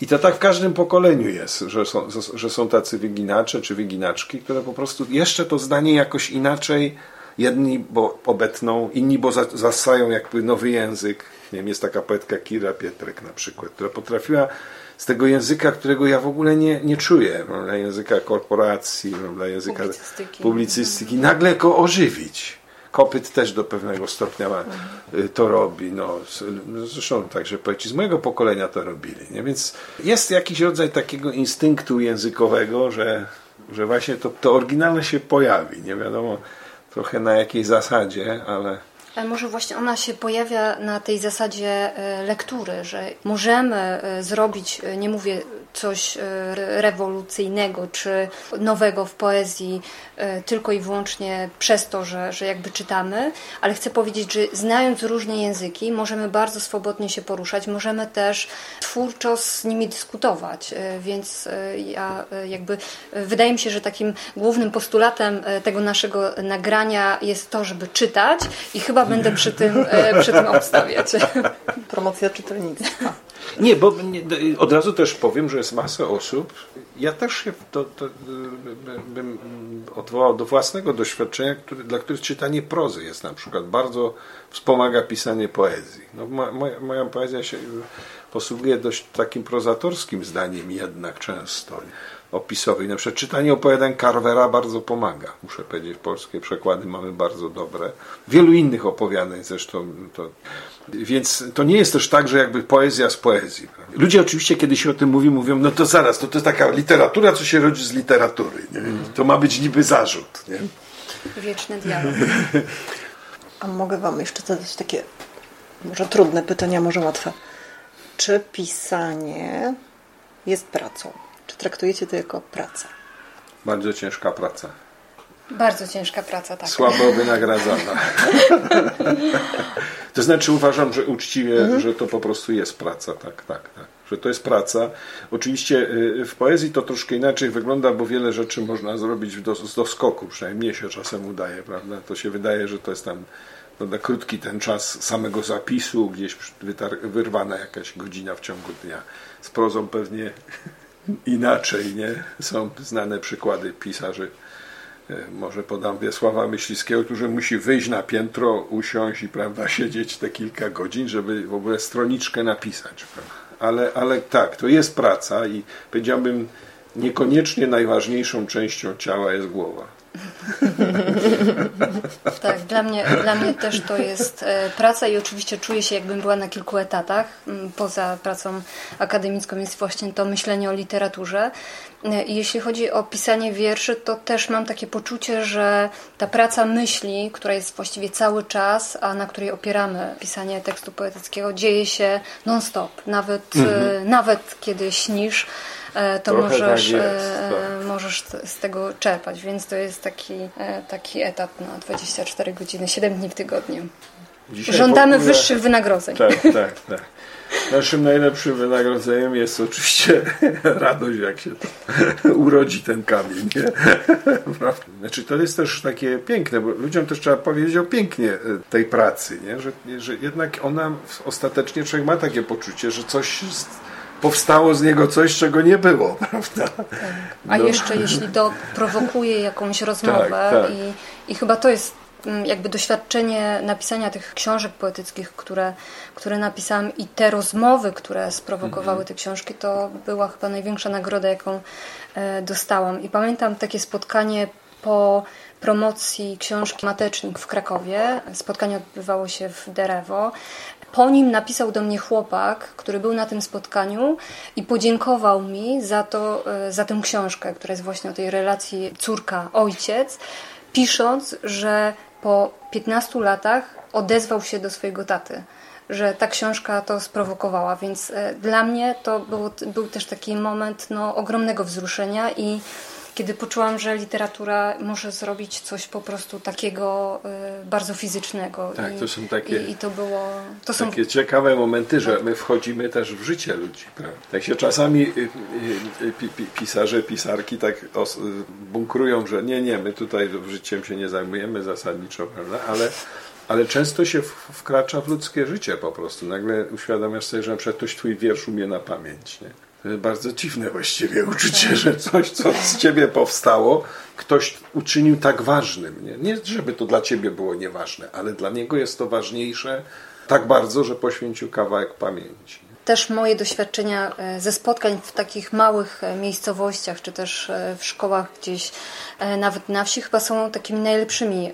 Speaker 6: I to tak w każdym pokoleniu jest, że są, że są tacy wyginacze czy wyginaczki, które po prostu jeszcze to zdanie jakoś inaczej Jedni bo obetną, inni bo zasają jakby nowy język. Nie wiem, jest taka poetka Kira Pietrek na przykład, która potrafiła z tego języka, którego ja w ogóle nie, nie czuję, dla języka korporacji, dla języka publicystyki, publicystyki nagle go ożywić. Kopyt też do pewnego stopnia mhm. to robi. No, zresztą także poeci z mojego pokolenia to robili. Nie? Więc jest jakiś rodzaj takiego instynktu językowego, że, że właśnie to, to oryginalne się pojawi. Nie wiadomo, trochę na jakiej zasadzie, ale
Speaker 8: ale może właśnie ona się pojawia na tej zasadzie e, lektury, że możemy e, zrobić, e, nie mówię coś rewolucyjnego czy nowego w poezji tylko i wyłącznie przez to, że, że jakby czytamy, ale chcę powiedzieć, że znając różne języki możemy bardzo swobodnie się poruszać, możemy też twórczo z nimi dyskutować, więc ja jakby wydaje mi się, że takim głównym postulatem tego naszego nagrania jest to, żeby czytać i chyba będę przy tym, e, przy tym obstawiać.
Speaker 5: Promocja czytelnictwa.
Speaker 6: Nie, bo od razu też powiem, że jest masa osób. Ja też się to, to, bym odwołał do własnego doświadczenia, który, dla których czytanie prozy jest na przykład bardzo wspomaga pisanie poezji. No, moja, moja poezja się posługuje dość takim prozatorskim zdaniem jednak często opisowej. Na przykład czytanie opowiadań Carvera bardzo pomaga. Muszę powiedzieć, polskie przekłady mamy bardzo dobre. Wielu innych opowiadań zresztą. To... Więc to nie jest też tak, że jakby poezja z poezji. Ludzie oczywiście, kiedy się o tym mówi, mówią, no to zaraz, to, to jest taka literatura, co się rodzi z literatury. Nie? To ma być niby zarzut. Nie?
Speaker 8: Wieczny dialog.
Speaker 5: A mogę Wam jeszcze zadać takie może trudne pytania, może łatwe. Czy pisanie jest pracą? Czy traktujecie to jako pracę?
Speaker 6: Bardzo ciężka praca.
Speaker 8: Bardzo ciężka praca, tak.
Speaker 6: Słabo wynagradzana. *laughs* to znaczy uważam, że uczciwie, mhm. że to po prostu jest praca, tak, tak, tak. Że to jest praca. Oczywiście y, w poezji to troszkę inaczej wygląda, bo wiele rzeczy można zrobić do, z doskoku, przynajmniej mnie się czasem udaje, prawda? To się wydaje, że to jest tam prawda, krótki ten czas samego zapisu, gdzieś wyrwana jakaś godzina w ciągu dnia. Z prozą pewnie *laughs* inaczej, nie? Są znane przykłady pisarzy. E, może podam Wiesława Myśliwskiego, który musi wyjść na piętro, usiąść i prawda, *laughs* siedzieć te kilka godzin, żeby w ogóle stroniczkę napisać. Ale, ale tak, to jest praca i powiedziałbym, niekoniecznie najważniejszą częścią ciała jest głowa. *laughs*
Speaker 8: tak, dla mnie, dla mnie też to jest e, praca i oczywiście czuję się, jakbym była na kilku etatach. Poza pracą akademicką jest właśnie to myślenie o literaturze. E, jeśli chodzi o pisanie wierszy, to też mam takie poczucie, że ta praca myśli, która jest właściwie cały czas, a na której opieramy pisanie tekstu poetyckiego, dzieje się non-stop. Nawet, mhm. nawet kiedy śnisz, E, to możesz, tak jest, e, tak. możesz z tego czerpać, więc to jest taki, e, taki etap na 24 godziny, 7 dni w tygodniu. Dzisiaj Żądamy ogóle... wyższych wynagrodzeń.
Speaker 6: Tak, tak, tak. Naszym najlepszym wynagrodzeniem jest oczywiście *laughs* radość, jak się to *laughs* urodzi ten kamień. Nie? *laughs* Znaczy, to jest też takie piękne, bo ludziom też trzeba powiedzieć o pięknie tej pracy, nie? Że, że jednak ona ostatecznie człowiek ma takie poczucie, że coś powstało z niego coś, czego nie było, *laughs* prawda?
Speaker 8: A no. jeszcze jeśli to prowokuje jakąś rozmowę tak, tak. I, i chyba to jest mm, jakby doświadczenie napisania tych książek poetyckich, które, które napisałam i te rozmowy, które sprowokowały mhm. te książki, to była chyba największa nagroda, jaką e, dostałam. I pamiętam takie spotkanie po promocji książki Matecznik w Krakowie. Spotkanie odbywało się w Derewo. Po nim napisał do mnie chłopak, który był na tym spotkaniu i podziękował mi za, to, e, za tę książkę, która jest właśnie o tej relacji córka-ojciec, pisząc, że po 15 latach odezwał się do swojego taty że ta książka to sprowokowała, więc e, dla mnie to był, był też taki moment no, ogromnego wzruszenia i kiedy poczułam, że literatura może zrobić coś po prostu takiego y, bardzo fizycznego.
Speaker 6: Tak,
Speaker 8: I,
Speaker 6: to są takie,
Speaker 8: i, i to było,
Speaker 6: to takie są... ciekawe momenty, że my wchodzimy też w życie ludzi. Prawda? Tak się czasami y, y, pisarze, pisarki tak bunkrują, że nie, nie, my tutaj życiem się nie zajmujemy zasadniczo, prawda? ale ale często się wkracza w ludzkie życie po prostu. Nagle uświadamiasz sobie, że na przykład ktoś twój wiersz umie na pamięć. Nie? Bardzo dziwne właściwie uczucie, *laughs* że coś, co z ciebie powstało, ktoś uczynił tak ważnym. Nie? nie, żeby to dla ciebie było nieważne, ale dla niego jest to ważniejsze tak bardzo, że poświęcił kawałek pamięci
Speaker 8: też moje doświadczenia e, ze spotkań w takich małych e, miejscowościach, czy też e, w szkołach gdzieś, nawet na wsi, chyba są takimi najlepszymi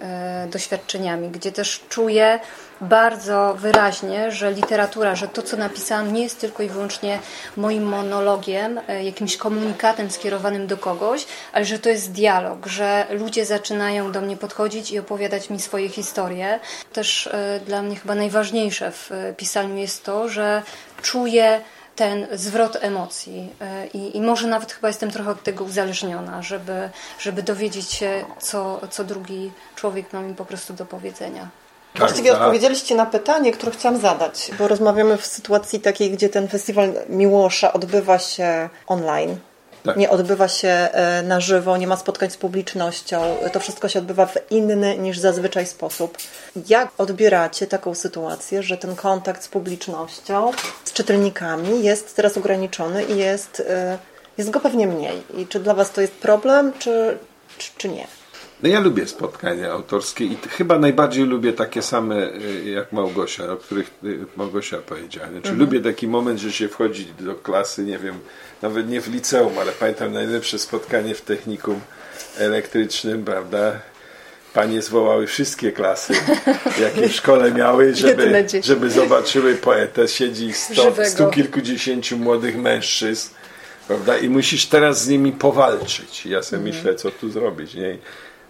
Speaker 8: doświadczeniami, gdzie też czuję bardzo wyraźnie, że literatura, że to, co napisałam, nie jest tylko i wyłącznie moim monologiem, jakimś komunikatem skierowanym do kogoś, ale że to jest dialog, że ludzie zaczynają do mnie podchodzić i opowiadać mi swoje historie. Też dla mnie chyba najważniejsze w pisaniu jest to, że czuję ten zwrot emocji e, I, i, może nawet chyba jestem trochę od tego uzależniona, żeby, żeby dowiedzieć się, co, co drugi człowiek ma mi po prostu do powiedzenia.
Speaker 5: Tak, Właściwie tak. odpowiedzieliście na pytanie, które chciałam zadać, bo rozmawiamy w sytuacji takiej, gdzie ten festiwal Miłosza odbywa się online. Tak. Nie odbywa się e, na żywo, nie ma spotkań z publicznością. To wszystko się odbywa w inny niż zazwyczaj sposób. Jak odbieracie taką sytuację, że ten kontakt z publicznością, z czytelnikami jest teraz ograniczony i jest, e, jest go pewnie mniej? I czy dla Was to jest problem, czy, czy, czy nie?
Speaker 6: No ja lubię spotkania autorskie i chyba najbardziej lubię takie same y, jak Małgosia, o których y, Małgosia powiedziała. Znaczy, mhm. Lubię taki moment, że się wchodzi do klasy, nie wiem, nawet nie w liceum, ale pamiętam najlepsze spotkanie w technikum elektrycznym, prawda? Panie zwołały wszystkie klasy, *laughs* jakie w szkole miały, żeby, żeby zobaczyły poetę. Siedzi sto, stu kilkudziesięciu młodych mężczyzn, prawda? I musisz teraz z nimi powalczyć. Ja sobie mhm. myślę, co tu zrobić, nie?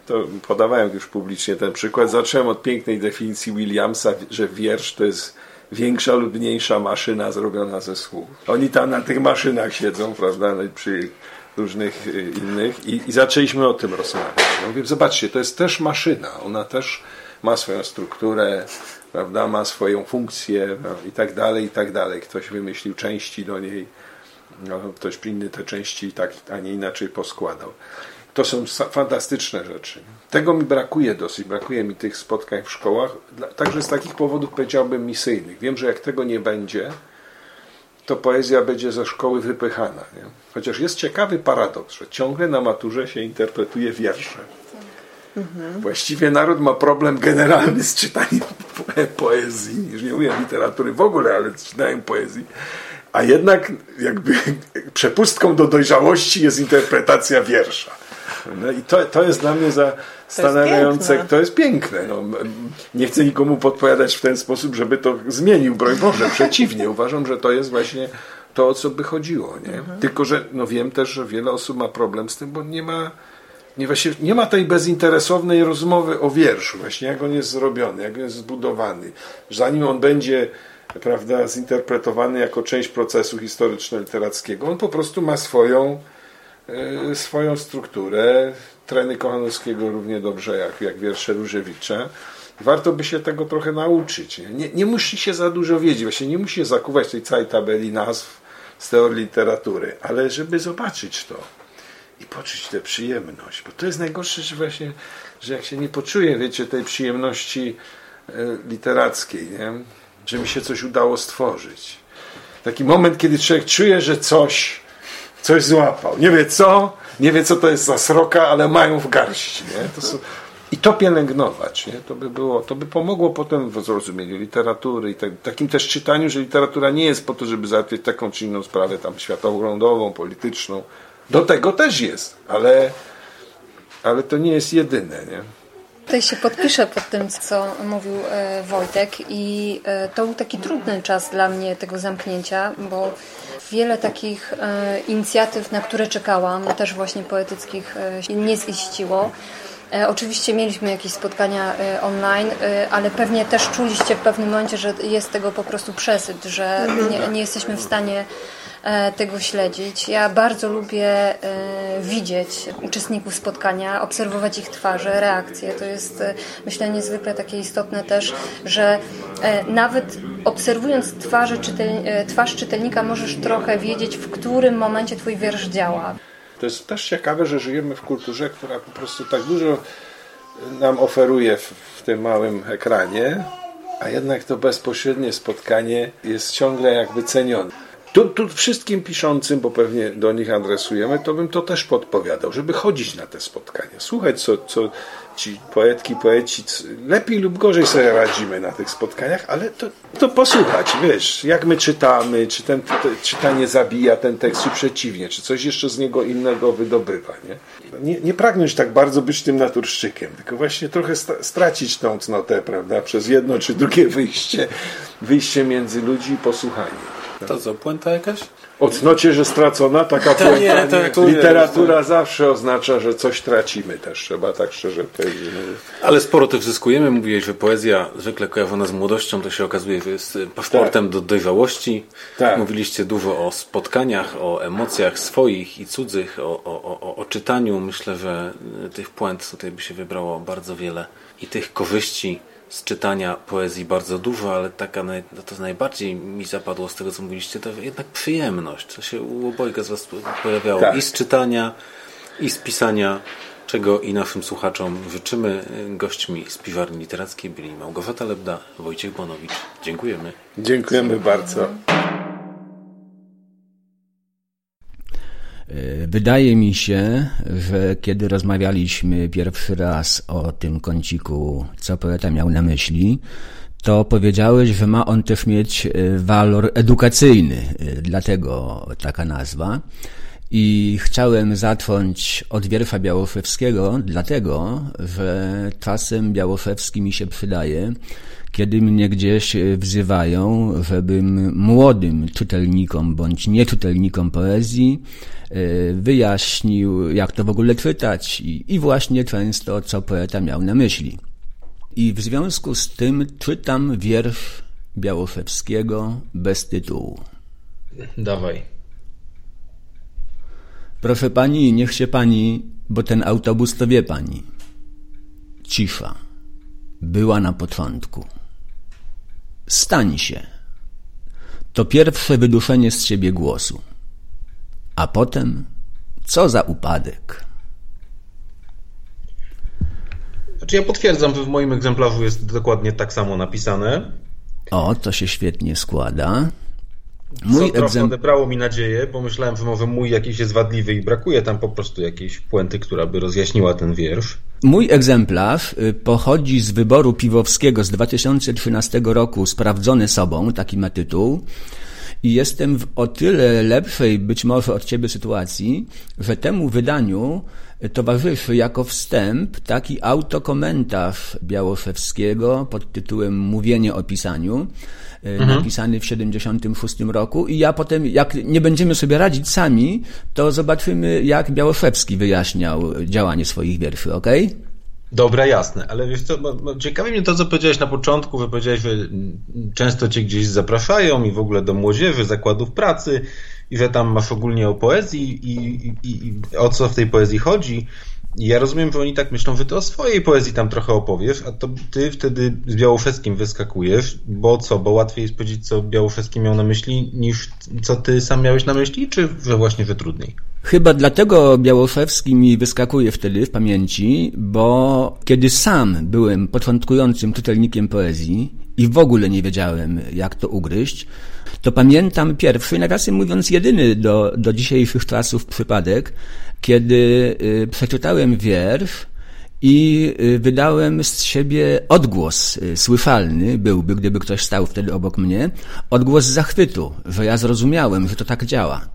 Speaker 6: To podawałem już publicznie ten przykład. Zacząłem od pięknej definicji Williamsa, że wiersz to jest większa lub mniejsza maszyna zrobiona ze słów. Oni tam na tych maszynach siedzą, prawda, no przy różnych y, innych i, i zaczęliśmy o tym rozmawiać. Mówię, zobaczcie, to jest też maszyna, ona też ma swoją strukturę, prawda, ma swoją funkcję i tak dalej, i tak dalej. Ktoś wymyślił części do niej, no, ktoś inny te części tak, a nie inaczej poskładał. To są fantastyczne rzeczy. Tego mi brakuje dosyć, brakuje mi tych spotkań w szkołach, także z takich powodów powiedziałbym misyjnych. Wiem, że jak tego nie będzie, to poezja będzie ze szkoły wypychana. Nie? Chociaż jest ciekawy paradoks, że ciągle na maturze się interpretuje wiersze. Mhm. Właściwie naród ma problem generalny z czytaniem poezji, już nie mówię literatury w ogóle, ale z czytaniem poezji. A jednak jakby przepustką do dojrzałości jest interpretacja wiersza. No i to, to jest dla mnie zastanawiające. To jest, to jest piękne. No, nie chcę nikomu podpowiadać w ten sposób, żeby to zmienił, broń Boże. *laughs* Przeciwnie, uważam, że to jest właśnie to, o co by chodziło. Nie? Mhm. Tylko, że no, wiem też, że wiele osób ma problem z tym, bo nie ma nie, właśnie, nie ma tej bezinteresownej rozmowy o wierszu, właśnie jak on jest zrobiony, jak on jest zbudowany. Zanim on będzie prawda, zinterpretowany jako część procesu historyczno-literackiego, on po prostu ma swoją swoją strukturę. Treny Kochanowskiego równie dobrze jak, jak wiersze Różewicza. Warto by się tego trochę nauczyć. Nie? Nie, nie musi się za dużo wiedzieć, właśnie nie musi się zakuwać tej całej tabeli nazw z teorii literatury, ale żeby zobaczyć to i poczuć tę przyjemność. Bo to jest najgorsze, że właśnie, że jak się nie poczuje, wiecie, tej przyjemności e, literackiej, nie? że mi się coś udało stworzyć. Taki moment, kiedy człowiek czuje, że coś coś złapał. Nie wie co, nie wie co to jest za sroka, ale mają w garści. Nie? To, są, I to pielęgnować, nie? To, by było, to by pomogło potem w zrozumieniu literatury i tak, takim też czytaniu, że literatura nie jest po to, żeby załatwić taką czy inną sprawę tam światopoglądową, polityczną. Do tego też jest, ale, ale to nie jest jedyne, nie?
Speaker 8: Tutaj się podpiszę pod tym, co mówił e, Wojtek i e, to był taki trudny czas dla mnie tego zamknięcia, bo wiele takich e, inicjatyw, na które czekałam, też właśnie poetyckich, nie ziściło. Oczywiście mieliśmy jakieś spotkania online, ale pewnie też czuliście w pewnym momencie, że jest tego po prostu przesyt, że nie, nie jesteśmy w stanie tego śledzić. Ja bardzo lubię e, widzieć uczestników spotkania, obserwować ich twarze, reakcje. To jest, e, myślę, niezwykle takie istotne też, że nawet obserwując twarze czytel, twarz czytelnika możesz trochę wiedzieć, w którym momencie twój wiersz działa.
Speaker 6: To jest też ciekawe, że żyjemy w kulturze, która po prostu tak dużo nam oferuje w, w tym małym ekranie, a jednak to bezpośrednie spotkanie jest ciągle jakby cenione. Tu, tu wszystkim piszącym, bo pewnie do nich adresujemy, to bym to też podpowiadał, żeby chodzić na te spotkania, słuchać, co, co ci poetki, poeci lepiej lub gorzej sobie radzimy na tych spotkaniach, ale to, to posłuchać, wiesz, jak my czytamy, czy ten czytanie zabija ten tekst, czy przeciwnie, czy coś jeszcze z niego innego wydobywa, nie? Nie, nie pragnąć tak bardzo być tym naturszczykiem, tylko właśnie trochę stracić tą cnotę, prawda, przez jedno czy drugie wyjście, wyjście między ludzi i posłuchanie.
Speaker 7: To co, puenta jakaś?
Speaker 6: O cnocie, że stracona, taka puenta. Nie, to, to literatura zawsze oznacza, że coś tracimy też, trzeba tak szczerze powiedzieć.
Speaker 7: Ale sporo tych zyskujemy. Mówiłeś, że poezja zwykle kojarzona z młodością, to się okazuje, że jest paszportem tak. do dojrzałości. Tak. Mówiliście dużo o spotkaniach, o emocjach swoich i cudzych, o, o, o, o czytaniu. Myślę, że tych puent tutaj by się wybrało bardzo wiele i tych korzyści z czytania poezji bardzo dużo, ale taka naj, no to najbardziej mi zapadło z tego, co mówiliście, to jednak przyjemność, co się u obojga z Was pojawiało. Tak. I z czytania, i z pisania, czego i naszym słuchaczom życzymy. Gośćmi z piwarni literackiej byli Małgorzata Lebda, Wojciech Bonowicz. Dziękujemy.
Speaker 6: Dziękujemy bardzo.
Speaker 1: Wydaje mi się, że kiedy rozmawialiśmy pierwszy raz o tym kąciku, co poeta miał na myśli, to powiedziałeś, że ma on też mieć e, walor edukacyjny, e, dlatego taka nazwa. I chciałem zacząć od wiersza Białoszewskiego, dlatego, że czasem Białoszewski mi się przydaje, kiedy mnie gdzieś wzywają, żebym młodym czytelnikom bądź nieczytelnikom poezji E, wyjaśnił, jak to w ogóle czytać i, i właśnie często, co poeta miał na myśli. I w związku z tym czytam wiersz Białoszewskiego bez tytułu.
Speaker 7: Dawaj.
Speaker 1: Proszę pani, niech się pani, bo ten autobus to wie pani. Cisza. Była na początku. Stań się. To pierwsze wyduszenie z siebie głosu. A potem, co za upadek.
Speaker 7: Znaczy ja potwierdzam, że w moim egzemplarzu jest dokładnie tak samo napisane.
Speaker 1: O, to się świetnie składa.
Speaker 7: Mój Co egzem... odebrało mi nadzieję, bo myślałem, że może mój jakiś jest wadliwy i brakuje tam po prostu jakiejś puenty, która by rozjaśniła ten wiersz.
Speaker 1: Mój egzemplarz y, pochodzi z wyboru piwowskiego z 2013 roku, sprawdzony sobą, taki ma tytuł. I jestem w o tyle lepszej być może od ciebie sytuacji, że temu wydaniu towarzyszy jako wstęp taki autokomentarz Białoszewskiego pod tytułem Mówienie o pisaniu, mhm. napisany w 76 roku i ja potem, jak nie będziemy sobie radzić sami, to zobaczymy, jak Białoszewski wyjaśniał działanie swoich wierszy, ok?
Speaker 7: Dobra, jasne, ale wiesz co, ciekawi mnie to, co powiedziałeś na początku, że powiedziałeś, że często cię gdzieś zapraszają i w ogóle do młodzieży, zakładów pracy i że tam masz ogólnie o poezji i, i, i, i o co w tej poezji chodzi. Ja rozumiem, że oni tak myślą, że ty o swojej poezji tam trochę opowiesz, a to ty wtedy z Białoszewskim wyskakujesz, bo co, bo łatwiej jest powiedzieć, co Białoszewski miał na myśli, niż co ty sam miałeś na myśli, czy że właśnie, że trudniej?
Speaker 1: Chyba dlatego Białoszewski mi wyskakuje wtedy w pamięci, bo kiedy sam byłem początkującym czytelnikiem poezji i w ogóle nie wiedziałem, jak to ugryźć, to pamiętam pierwszy, nawiasem mówiąc jedyny do, do dzisiejszych czasów przypadek, kiedy y, przeczytałem wiersz i y, wydałem z siebie odgłos y, słyszalny, byłby, gdyby ktoś stał wtedy obok mnie, odgłos zachwytu, że ja zrozumiałem, że to tak działa.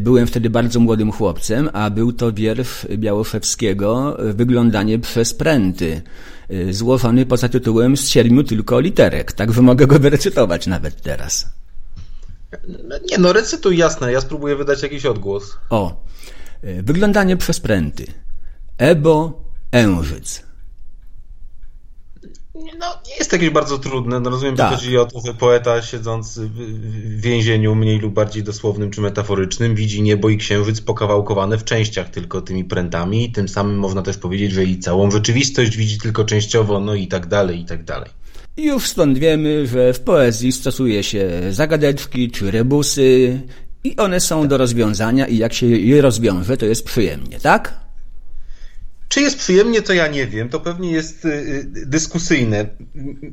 Speaker 1: Byłem wtedy bardzo młodym chłopcem, a był to wiersz Białoszewskiego Wyglądanie przez pręty, złożony poza tytułem z siedmiu tylko literek, tak że mogę go wyrecytować nawet teraz.
Speaker 3: No nie, no recytuj jasne, ja spróbuję wydać jakiś odgłos.
Speaker 1: O, wyglądanie przez pręty. Ebo Ężyc.
Speaker 3: No, nie jest to jakieś bardzo trudne. No, rozumiem, tak. że chodzi o to, że poeta siedząc w więzieniu, mniej lub bardziej dosłownym czy metaforycznym, widzi niebo i księżyc pokawałkowane w częściach tylko tymi prętami. Tym samym można też powiedzieć, że i całą rzeczywistość widzi tylko częściowo, no i tak dalej, i tak dalej.
Speaker 1: I już stąd wiemy, że w poezji stosuje się zagadeczki czy rebusy i one są do rozwiązania i jak się je rozwiąże, to jest przyjemnie, tak?
Speaker 3: Czy jest przyjemnie, to ja nie wiem. To pewnie jest y, y, dyskusyjne.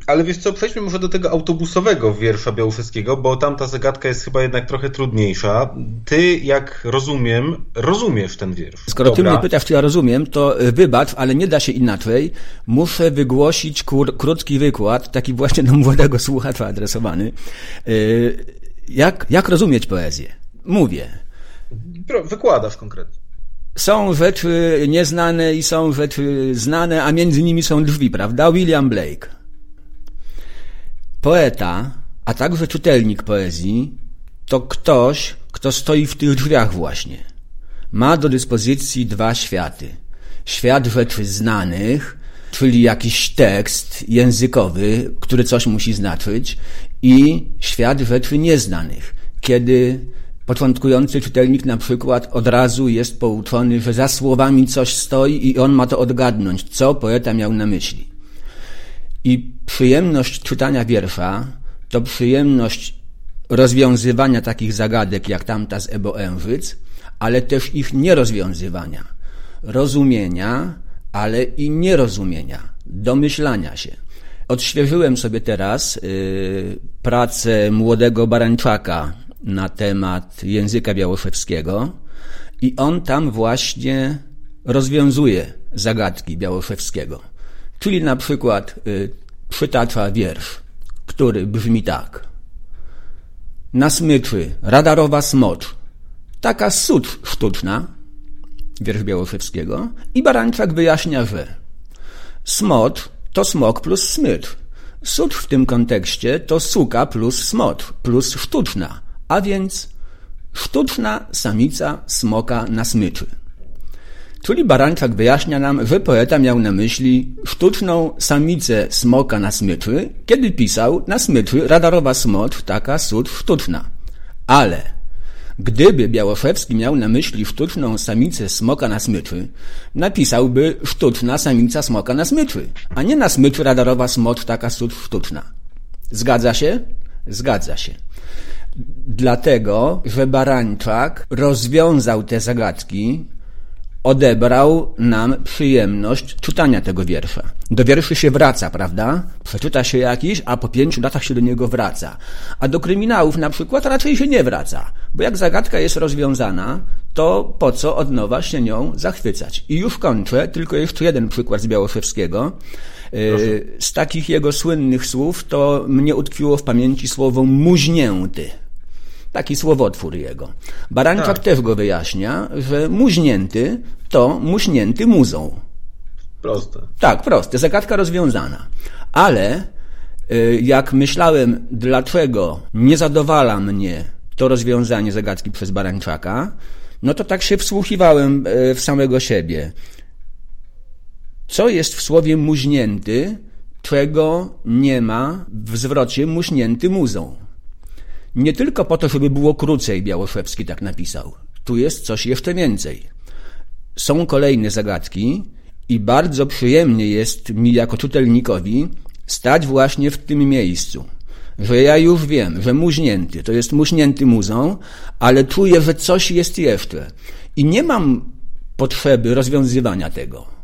Speaker 3: Ale wiesz co, przejdźmy może do tego autobusowego wiersza Białoszewskiego, bo tam ta zagadka jest chyba jednak trochę trudniejsza. Ty, jak rozumiem, rozumiesz ten wiersz.
Speaker 1: Skoro Dobra. ty mnie pytasz, czy ja rozumiem, to y, wybacz, ale nie da się inaczej. Muszę wygłosić kur, krótki wykład, taki właśnie do młodego słuchacza adresowany. Jak, jak rozumieć poezję? Mówię.
Speaker 3: Wykładasz konkretnie.
Speaker 1: Są rzeczy nieznane i są rzeczy znane, a między nimi są drzwi, prawda? William Blake. Poeta, a także czytelnik poezji, to ktoś, kto stoi w tych drzwiach właśnie. Ma do dyspozycji dwa światy. Świat rzeczy znanych, czyli jakiś tekst językowy, który coś musi znaczyć, i świat rzeczy nieznanych, kiedy Początkujący czytelnik na przykład od razu jest pouczony, że za słowami coś stoi i on ma to odgadnąć, co poeta miał na myśli. I przyjemność czytania wiersza to przyjemność rozwiązywania takich zagadek jak tamta z Ebo Ężyc, ale też ich nierozwiązywania, rozumienia, ale i nierozumienia, domyślania się. Odświeżyłem sobie teraz yy, pracę młodego Barańczaka na temat języka białoszewskiego i on tam właśnie rozwiązuje zagadki Białoszewskiego. Czyli na przykład y, przytacza wiersz, który brzmi tak. Na smyczy radarowa smocz, taka sucz sztuczna, wiersz Białoszewskiego, i Barańczak wyjaśnia, że smocz to smok plus smycz. Sucz w tym kontekście to suka plus smocz plus sztuczna a więc sztuczna samica smoka na smyczy. Czyli Baranczak wyjaśnia nam, że poeta miał na myśli sztuczną samicę smoka na smyczy, kiedy pisał na smyczy radarowa smocz taka sód sztuczna. Ale gdyby Białoszewski miał na myśli sztuczną samicę smoka na smyczy, napisałby sztuczna samica smoka na smyczy, a nie na smyczy radarowa smocz taka sód sztuczna. Zgadza się? Zgadza się. Dlatego, że Barańczak rozwiązał te zagadki, odebrał nam przyjemność czytania tego wiersza. Do wierszy się wraca, prawda? Przeczyta się jakiś, a po pięciu latach się do niego wraca. A do kryminałów na przykład raczej się nie wraca, bo jak zagadka jest rozwiązana, to po co od nowa się nią zachwycać? I już kończę, tylko jeszcze jeden przykład z Białoszewskiego. Proszę. Z takich jego słynnych słów to mnie utkwiło w pamięci słowo muźnięty. Taki słowotwór jego. Barańczak tak. też go wyjaśnia, że muźnięty to muśnięty muzą.
Speaker 3: Proste.
Speaker 1: Tak, proste. Zagadka rozwiązana. Ale y, jak myślałem, dlaczego nie zadowala mnie to rozwiązanie zagadki przez Barańczaka, no to tak się wsłuchiwałem y, w samego siebie. Co jest w słowie muźnięty, czego nie ma w zwrocie muśnięty muzą? Nie tylko po to, żeby było krócej, Białoszewski tak napisał. Tu jest coś jeszcze więcej. Są kolejne zagadki i bardzo przyjemnie jest mi jako czytelnikowi stać właśnie w tym miejscu. Że ja już wiem, że muźnięty to jest muśnięty muzą, ale czuję, że coś jest jeszcze. I nie mam potrzeby rozwiązywania tego.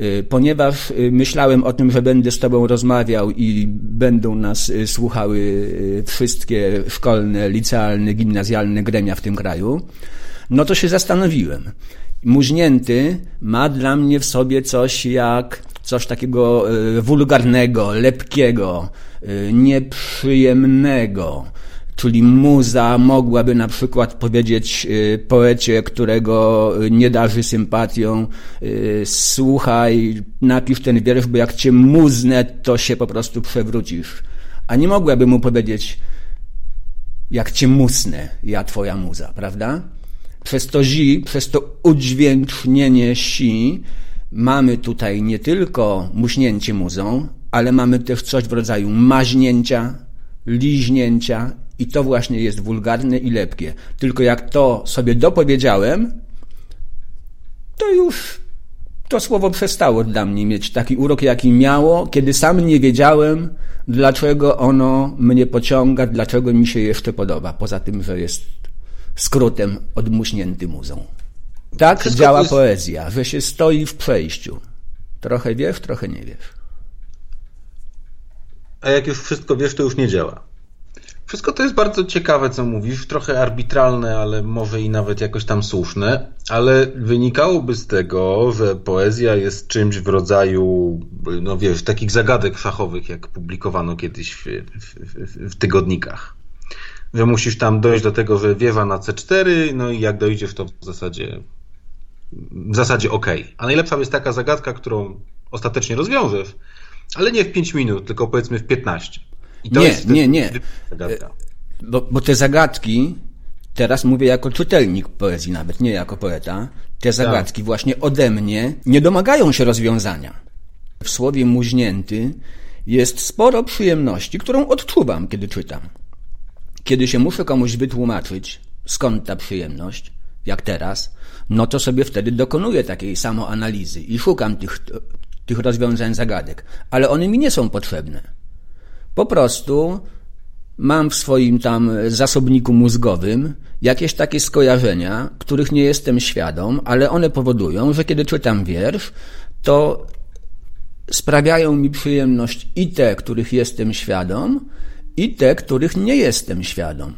Speaker 1: Y, ponieważ y, myślałem o tym, że będę z Tobą rozmawiał i będą nas y, słuchały wszystkie szkolne, licealne, gimnazjalne gremia w tym kraju, no to się zastanowiłem. Muźnięty ma dla mnie w sobie coś jak coś takiego wulgarnego, lepkiego, nieprzyjemnego. Czyli muza mogłaby na przykład powiedzieć y, poecie, którego nie darzy sympatią, słuchaj, napisz ten wiersz, bo jak cię muznę, to się po prostu przewrócisz. A nie mogłaby mu powiedzieć, jak cię musnę, ja twoja muza, prawda? Przez to zi, przez to udźwięcznienie si mamy tutaj nie tylko muśnięcie muzą, ale mamy też coś w rodzaju maźnięcia, liźnięcia i to właśnie jest wulgarne i lepkie. Tylko jak to sobie dopowiedziałem, to już to słowo przestało dla mnie mieć taki urok, jaki miało, kiedy sam nie wiedziałem, dlaczego ono mnie pociąga, dlaczego mi się jeszcze podoba. Poza tym, że jest skrótem odmuśnięty muzą. Tak Wszystko działa jest... poezja, że się stoi w przejściu. Trochę wiesz, trochę nie wiesz.
Speaker 3: A jak już wszystko wiesz, to już nie działa. Wszystko to jest bardzo ciekawe, co mówisz, trochę arbitralne, ale może i nawet jakoś tam słuszne, ale wynikałoby z tego, że poezja jest czymś w rodzaju, no wiesz, takich zagadek fachowych, jak publikowano kiedyś w, w, w, w tygodnikach. Że musisz tam dojść do tego, że wiewa na C4, no i jak dojdziesz, to w zasadzie w zasadzie ok. A najlepsza jest taka zagadka, którą ostatecznie rozwiążesz, ale nie w 5 minut, tylko powiedzmy w 15.
Speaker 1: nie, nie, nie. Bo, bo te zagadki, teraz mówię jako czytelnik poezji nawet, nie jako poeta, te zagadki tak. właśnie ode mnie nie domagają się rozwiązania. W słowie muźnięty jest sporo przyjemności, którą odczuwam, kiedy czytam. Kiedy się muszę komuś wytłumaczyć, skąd ta przyjemność, jak teraz, no to sobie wtedy dokonuję takiej samoanalizy i szukam tych, tych rozwiązań zagadek, ale one mi nie są potrzebne. Po prostu mam w swoim tam zasobniku mózgowym jakieś takie skojarzenia, których nie jestem świadom, ale one powodują, że kiedy czytam wiersz, to sprawiają mi przyjemność i te, których jestem świadom, i te, których nie jestem świadom.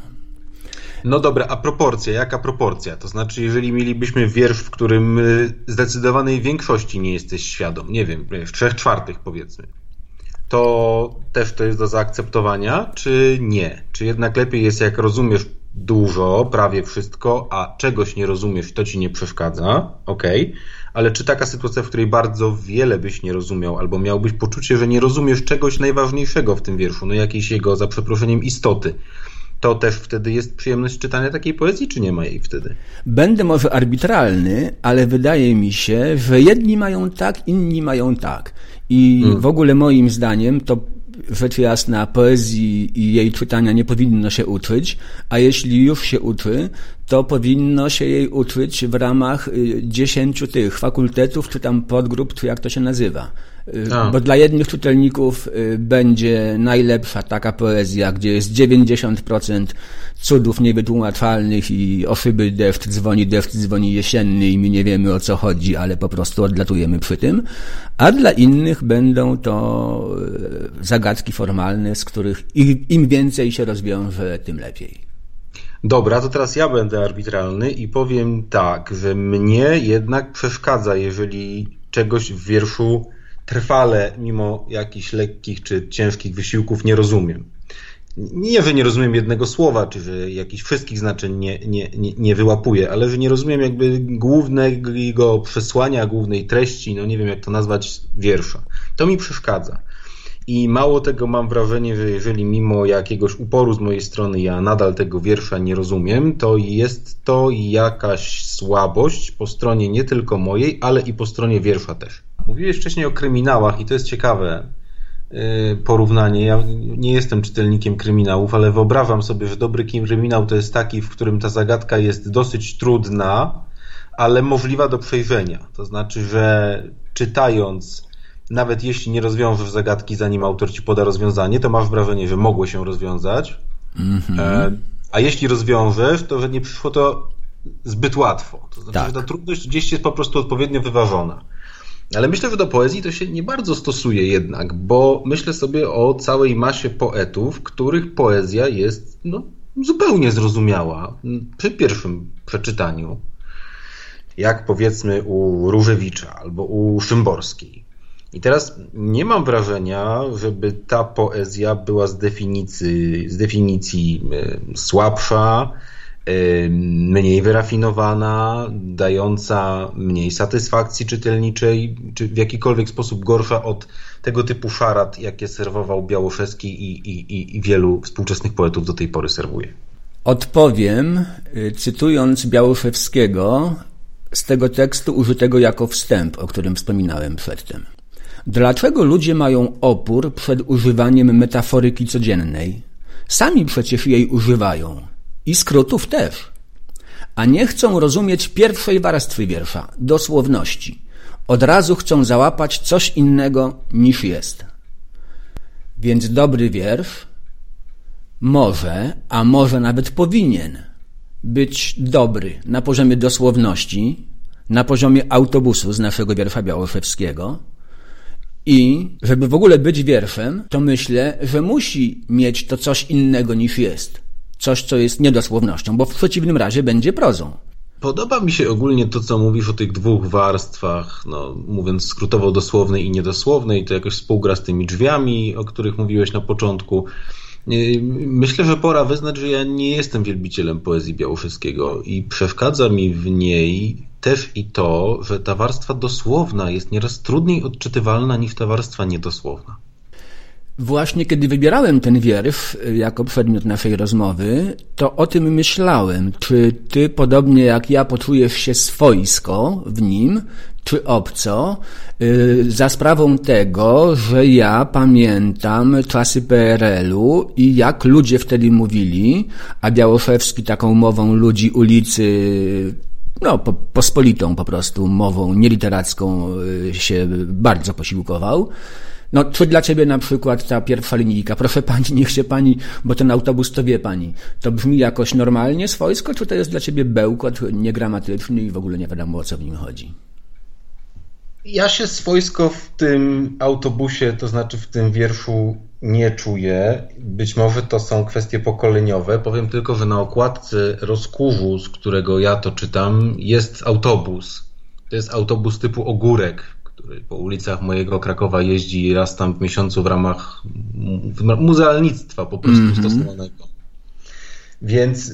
Speaker 3: No dobra, a proporcja, jaka proporcja? To znaczy, jeżeli mielibyśmy wiersz, w którym y, zdecydowanej większości nie jesteś świadom, nie wiem, w trzech czwartych powiedzmy, to też to jest do zaakceptowania, czy nie? Czy jednak lepiej jest, jak rozumiesz dużo, prawie wszystko, a czegoś nie rozumiesz, to ci nie przeszkadza, ok, ale czy taka sytuacja, w której bardzo wiele byś nie rozumiał, albo miałbyś poczucie, że nie rozumiesz czegoś najważniejszego w tym wierszu, no jakiejś jego, za przeproszeniem, istoty, to też wtedy jest przyjemność czytania takiej poezji, czy nie ma jej wtedy?
Speaker 1: Będę może arbitralny, ale wydaje mi się, że jedni mają tak, inni mają tak. I hmm. w ogóle moim zdaniem to rzecz jasna, poezji i jej czytania nie powinno się uczyć, a jeśli już się uczy, to powinno się jej uczyć w ramach y, dziesięciu tych fakultetów, czy tam podgrup, czy jak to się nazywa. Y. Bo dla jednych czytelników y, będzie najlepsza taka poezja, gdzie jest 90% cudów niewytłumaczalnych i oszyby deszcz dzwoni, deszcz dzwoni jesienny i my nie wiemy o co chodzi, ale po prostu odlatujemy przy tym. A dla innych będą to zagadki formalne, z których im więcej się rozwiąże, tym lepiej.
Speaker 3: Dobra, to teraz ja będę arbitralny i powiem tak, że mnie jednak przeszkadza, jeżeli czegoś w wierszu trwale, mimo jakichś lekkich czy ciężkich wysiłków, nie rozumiem. Nie, że nie rozumiem jednego słowa, czy że jakichś wszystkich znaczeń nie, nie, nie, wyłapuję, ale że nie rozumiem jakby głównego przesłania, głównej treści, no nie wiem jak to nazwać, wiersza. To mi przeszkadza. I mało tego mam wrażenie, że jeżeli mimo jakiegoś uporu z mojej strony ja nadal tego wiersza nie rozumiem, to jest to jakaś słabość po stronie nie tylko mojej, ale i po stronie wiersza też. Mówiłeś wcześniej o kryminałach i to jest ciekawe yy, porównanie. Ja nie jestem czytelnikiem kryminałów, ale wyobrażam sobie, że dobry kryminał to jest taki, w którym ta zagadka jest dosyć trudna, ale możliwa do przejrzenia. To znaczy, że czytając nawet jeśli nie rozwiążesz zagadki, zanim autor ci poda rozwiązanie, to masz wrażenie, że mogło się rozwiązać. Mm -hmm. A jeśli rozwiążesz, to że nie przyszło to zbyt łatwo. To znaczy, tak. że ta trudność gdzieś jest po prostu odpowiednio wyważona. Ale myślę, że do poezji to się nie bardzo stosuje jednak, bo myślę sobie o całej masie poetów, których poezja jest no, zupełnie zrozumiała przy pierwszym przeczytaniu. jak powiedzmy u Różewicza albo u Szymborskiej. I teraz nie mam wrażenia, żeby ta poezja była z definicji, z definicji e, słabsza, e, mniej wyrafinowana, dająca mniej satysfakcji czytelniczej, czy w jakikolwiek sposób gorsza od tego typu szarat, jakie serwował Białoszewski i, i, i wielu współczesnych poetów do tej pory serwuje.
Speaker 1: Odpowiem, y, cytując Białoszewskiego z tego tekstu użytego jako wstęp, o którym wspominałem przedtem. Dlaczego ludzie mają opór przed używaniem metaforyki codziennej? Sami przecież jej używają. I skrótów też. A nie chcą rozumieć pierwszej warstwy wiersza, dosłowności. Od razu chcą załapać coś innego niż jest. Więc dobry wiersz może, a może nawet powinien być dobry na poziomie dosłowności, na poziomie autobusu z naszego wiersza Białoszewskiego. I żeby w ogóle być wierszem, to myślę, że musi mieć to coś innego niż jest. Coś, co jest niedosłownością, bo w przeciwnym razie będzie prozą.
Speaker 3: Podoba mi się ogólnie to, co mówisz o tych dwóch warstwach, no, mówiąc skrótowo dosłownej i niedosłownej, to jakoś współgra z tymi drzwiami, o których mówiłeś na początku. Myślę, że pora wyznać, że ja nie jestem wielbicielem poezji Białoszewskiego i przeszkadza mi w niej też i to, że ta warstwa dosłowna jest nieraz trudniej odczytywalna niż ta warstwa niedosłowna.
Speaker 1: Właśnie kiedy wybierałem ten wiersz y, jako przedmiot naszej rozmowy, to o tym myślałem. Czy ty, podobnie jak ja, poczujesz się swojsko w nim, czy obco, y, za sprawą tego, że ja pamiętam czasy PRL-u i jak ludzie wtedy mówili, a Białoszewski taką mową ludzi ulicy no, po, pospolitą po prostu mową nieliteracką y, się bardzo posiłkował. No, czy dla ciebie na przykład ta pierwsza linijka, proszę pani, niech się pani, bo ten autobus to wie pani, to brzmi jakoś normalnie, swojsko, czy to jest dla ciebie bełkot niegramatyczny i w ogóle nie wiadomo o co w nim chodzi?
Speaker 3: Ja się swojsko w tym autobusie, to znaczy w tym wierszu nie czuję. Być może to są kwestie pokoleniowe. Powiem tylko, że na okładce rozkurzu, z którego ja to czytam, jest autobus. To jest autobus typu ogórek, który po ulicach mojego Krakowa jeździ raz tam w miesiącu w ramach muzealnictwa po prostu mm -hmm. stosowanego. Więc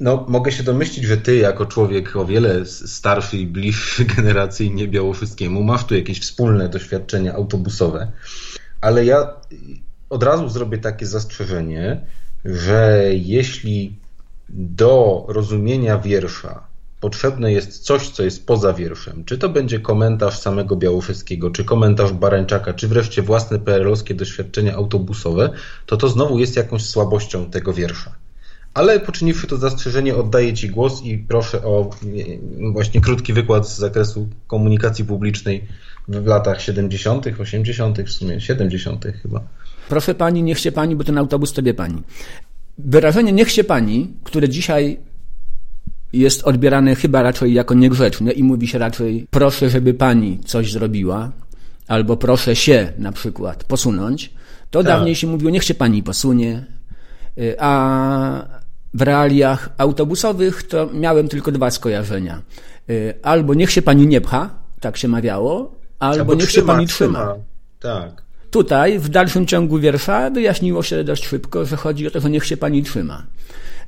Speaker 3: no, mogę się domyślić, że ty, jako człowiek o wiele starszy i bliższy *laughs* generacyjnie Białowieskiemu, masz tu jakieś wspólne doświadczenia autobusowe, ale ja od razu zrobię takie zastrzeżenie, że jeśli do rozumienia wiersza potrzebne jest coś, co jest poza wierszem, czy to będzie komentarz samego Białowieskiego, czy komentarz Barańczaka, czy wreszcie własne PRL-owskie doświadczenia autobusowe, to to znowu jest jakąś słabością tego wiersza. Ale poczyniwszy to zastrzeżenie, oddaję Ci głos i proszę o właśnie krótki wykład z zakresu komunikacji publicznej w latach 70., 80., w sumie 70. chyba.
Speaker 1: Proszę Pani, niech się Pani, bo ten autobus to wie Pani. Wyrażenie niech się Pani, które dzisiaj jest odbierane chyba raczej jako niegrzeczne i mówi się raczej proszę, żeby Pani coś zrobiła, albo proszę się na przykład posunąć, to tak. dawniej się mówiło niech się Pani posunie, y, a w realiach autobusowych to miałem tylko dwa skojarzenia. Y, albo niech się pani nie pcha, tak się mawiało, albo, albo niech trzyma, się pani trzyma. trzyma.
Speaker 3: Tak.
Speaker 1: Tutaj w dalszym ciągu wiersza wyjaśniło się dość szybko, że chodzi o to, że niech się pani trzyma.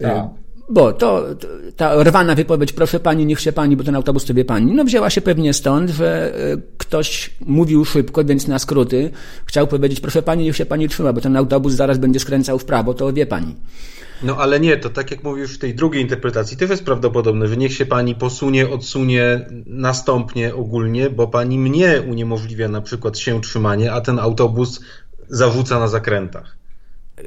Speaker 1: Y, tak. Bo to, ta rwana wypowiedź, proszę pani, niech się pani, bo ten autobus to wie pani, no wzięła się pewnie stąd, że y, ktoś mówił szybko, więc na skróty chciał powiedzieć, proszę pani, niech się pani trzyma, bo ten autobus zaraz będzie skręcał w prawo, to wie pani.
Speaker 3: No ale nie, to tak jak mówisz w tej drugiej interpretacji, też jest prawdopodobne, że niech się pani posunie, odsunie następnie ogólnie, bo pani mnie uniemożliwia na przykład się trzymanie, a ten autobus zarzuca na zakrętach.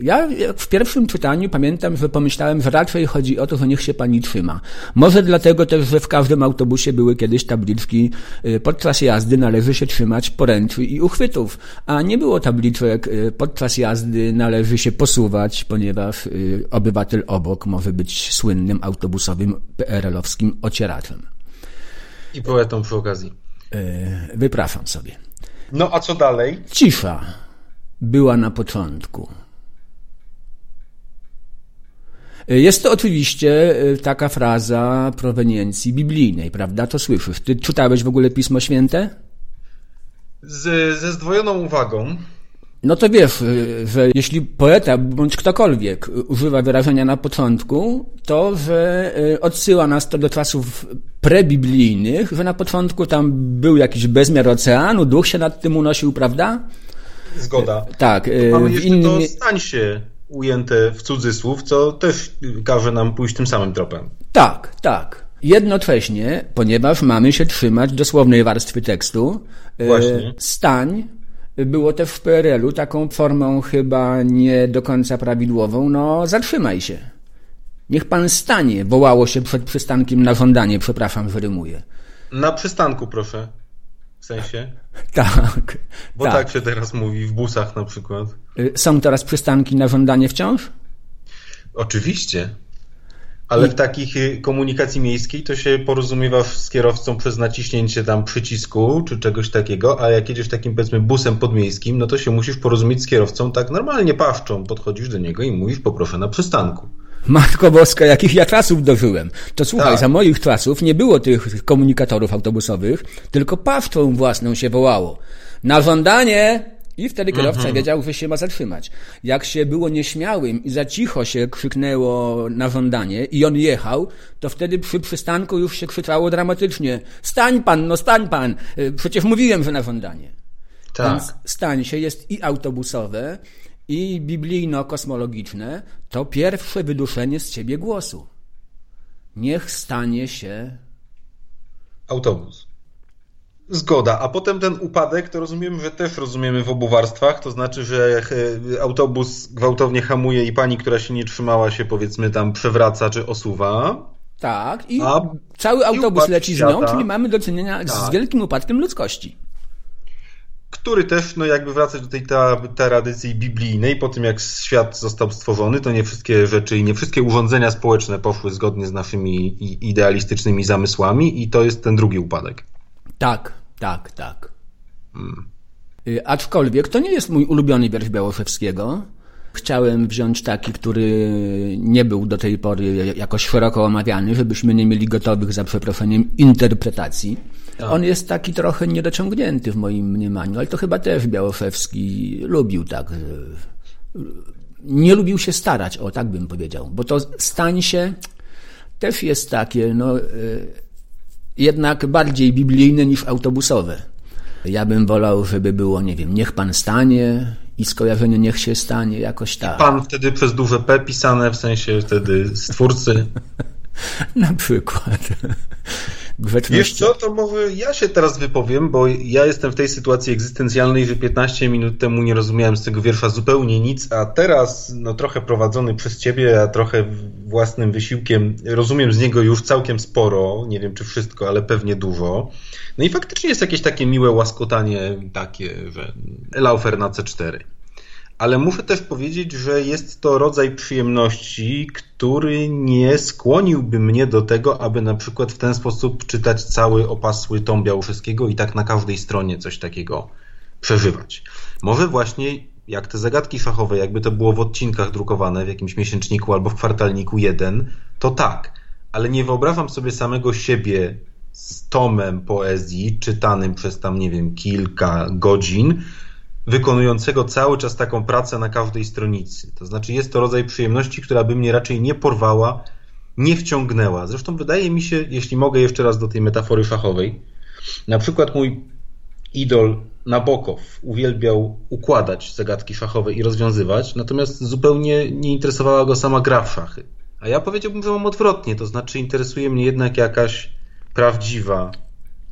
Speaker 1: Ja w pierwszym czytaniu pamiętam, że pomyślałem, że raczej chodzi o to, że niech się pani trzyma. Może dlatego też, że w każdym autobusie były kiedyś tabliczki y, podczas jazdy należy się trzymać poręczy i uchwytów, a nie było tabliczek y, podczas jazdy należy się posuwać, ponieważ y, obywatel obok może być słynnym autobusowym PRL-owskim ocieraczem.
Speaker 3: I poetą przy okazji.
Speaker 1: Wypraszam sobie.
Speaker 3: No a co dalej?
Speaker 1: Cisza była na początku Jest to oczywiście taka fraza proweniencji biblijnej, prawda? To słyszysz. Ty czytałeś w ogóle Pismo Święte?
Speaker 3: Z, ze zdwojoną uwagą.
Speaker 1: No to wiesz, y, że jeśli poeta bądź ktokolwiek używa wyrażenia na początku, to że y, odsyła nas to do czasów prebiblijnych, że na początku tam był jakiś bezmiar oceanu, duch się nad tym unosił, prawda?
Speaker 3: Zgoda.
Speaker 1: Tak. To
Speaker 3: mamy y, jeszcze innym... to stań się ujęte w cudzysłów, co też każe nam pójść tym samym tropem.
Speaker 1: Tak, tak. Jednocześnie, ponieważ mamy się trzymać dosłownej warstwy tekstu,
Speaker 3: Właśnie.
Speaker 1: stań było też w PRL-u taką formą chyba nie do końca prawidłową, no zatrzymaj się. Niech pan stanie, wołało się przed przystankiem na żądanie, przepraszam, wyrymuję.
Speaker 3: Na przystanku, proszę. W sensie? *laughs*
Speaker 1: Tak.
Speaker 3: Bo tak. tak się teraz mówi w busach na przykład.
Speaker 1: Y, są teraz przystanki na żądanie wciąż?
Speaker 3: Oczywiście. Ale w takich y, komunikacji miejskiej to się porozumiewa z kierowcą przez naciśnięcie tam przycisku czy czegoś takiego, a jak jedziesz takim powiedzmy busem podmiejskim, no to się musisz porozumieć z kierowcą tak normalnie paszczą. Podchodzisz do niego i mówisz poproszę na przystanku.
Speaker 1: Matko Boska, jakich ja czasów dożyłem. To słuchaj, tak. za moich czasów nie było tych komunikatorów autobusowych, tylko paszczą własną się wołało. Na żądanie i wtedy kierowca mhm. wiedział, że się ma zatrzymać. Jak się było nieśmiałym i za cicho się krzyknęło na żądanie i on jechał, to wtedy przy przystanku już się krzyczało dramatycznie stań pan, no stań pan, y, przecież mówiłem, że na żądanie.
Speaker 3: Tak.
Speaker 1: Więc stań się jest i autobusowe, i biblijno-kosmologiczne, to pierwsze wyduszenie z ciebie głosu. Niech stanie się
Speaker 3: autobus. Zgoda, a potem ten upadek to rozumiem, że też rozumiemy w obu warstwach, to znaczy, że e, autobus gwałtownie hamuje i pani, która się nie trzymała się powiedzmy tam przewraca czy osuwa.
Speaker 1: Tak, i a, cały autobus leci z nią, czyli mamy do czynienia tak. z wielkim upadkiem ludzkości.
Speaker 3: Który też, no jakby wracać do tej ta, tradycji biblijnej, po tym jak świat został stworzony, to nie wszystkie rzeczy i nie wszystkie urządzenia społeczne poszły zgodnie z naszymi idealistycznymi zamysłami i to jest ten drugi upadek.
Speaker 1: Tak, tak, tak. Hmm. Aczkolwiek to nie jest mój ulubiony wiersz Białoszewskiego. Chciałem wziąć taki, który nie był do tej pory jakoś szeroko omawiany, żebyśmy nie mieli gotowych, za przeproszeniem, interpretacji. Tak. On jest taki trochę niedociągnięty w moim mniemaniu, ale to chyba też Białoszewski lubił tak. Nie lubił się starać, o tak bym powiedział, bo to stań się też jest takie, no e, jednak bardziej biblijne niż autobusowe. Ja bym wolał, żeby było, nie wiem, niech pan stanie i skojarzenie niech się stanie, jakoś tak.
Speaker 3: Pan wtedy przez duże P pisane, w sensie wtedy stwórcy. *laughs*
Speaker 1: Na przykład.
Speaker 3: Wiesz co, to może ja się teraz wypowiem, bo ja jestem w tej sytuacji egzystencjalnej, że 15 minut temu nie rozumiałem z tego wiersza zupełnie nic, a teraz, no trochę prowadzony przez ciebie, a trochę własnym wysiłkiem, rozumiem z niego już całkiem sporo, nie wiem czy wszystko, ale pewnie dużo. No i faktycznie jest jakieś takie miłe łaskotanie takie, że Laufer na C4 ale muszę też powiedzieć, że jest to rodzaj przyjemności, który nie skłoniłby mnie do tego, aby na przykład w ten sposób czytać cały opasły tom Białoszewskiego i tak na każdej stronie coś takiego przeżywać. Może właśnie jak te zagadki szachowe, jakby to było w odcinkach drukowane w jakimś miesięczniku albo w kwartalniku jeden, to tak, ale nie wyobrażam sobie samego siebie z tomem poezji czytanym przez tam, nie wiem, kilka godzin, wykonującego cały czas taką pracę na każdej stronicy. To znaczy jest to rodzaj przyjemności, która by mnie raczej nie porwała, nie wciągnęła. Zresztą wydaje mi się, jeśli mogę jeszcze raz do tej metafory fachowej, na przykład mój idol Nabokow uwielbiał układać zagadki szachowe i rozwiązywać, natomiast zupełnie nie interesowała go sama gra w szachy. A ja powiedziałbym, że mam odwrotnie, to znaczy interesuje mnie jednak jakaś prawdziwa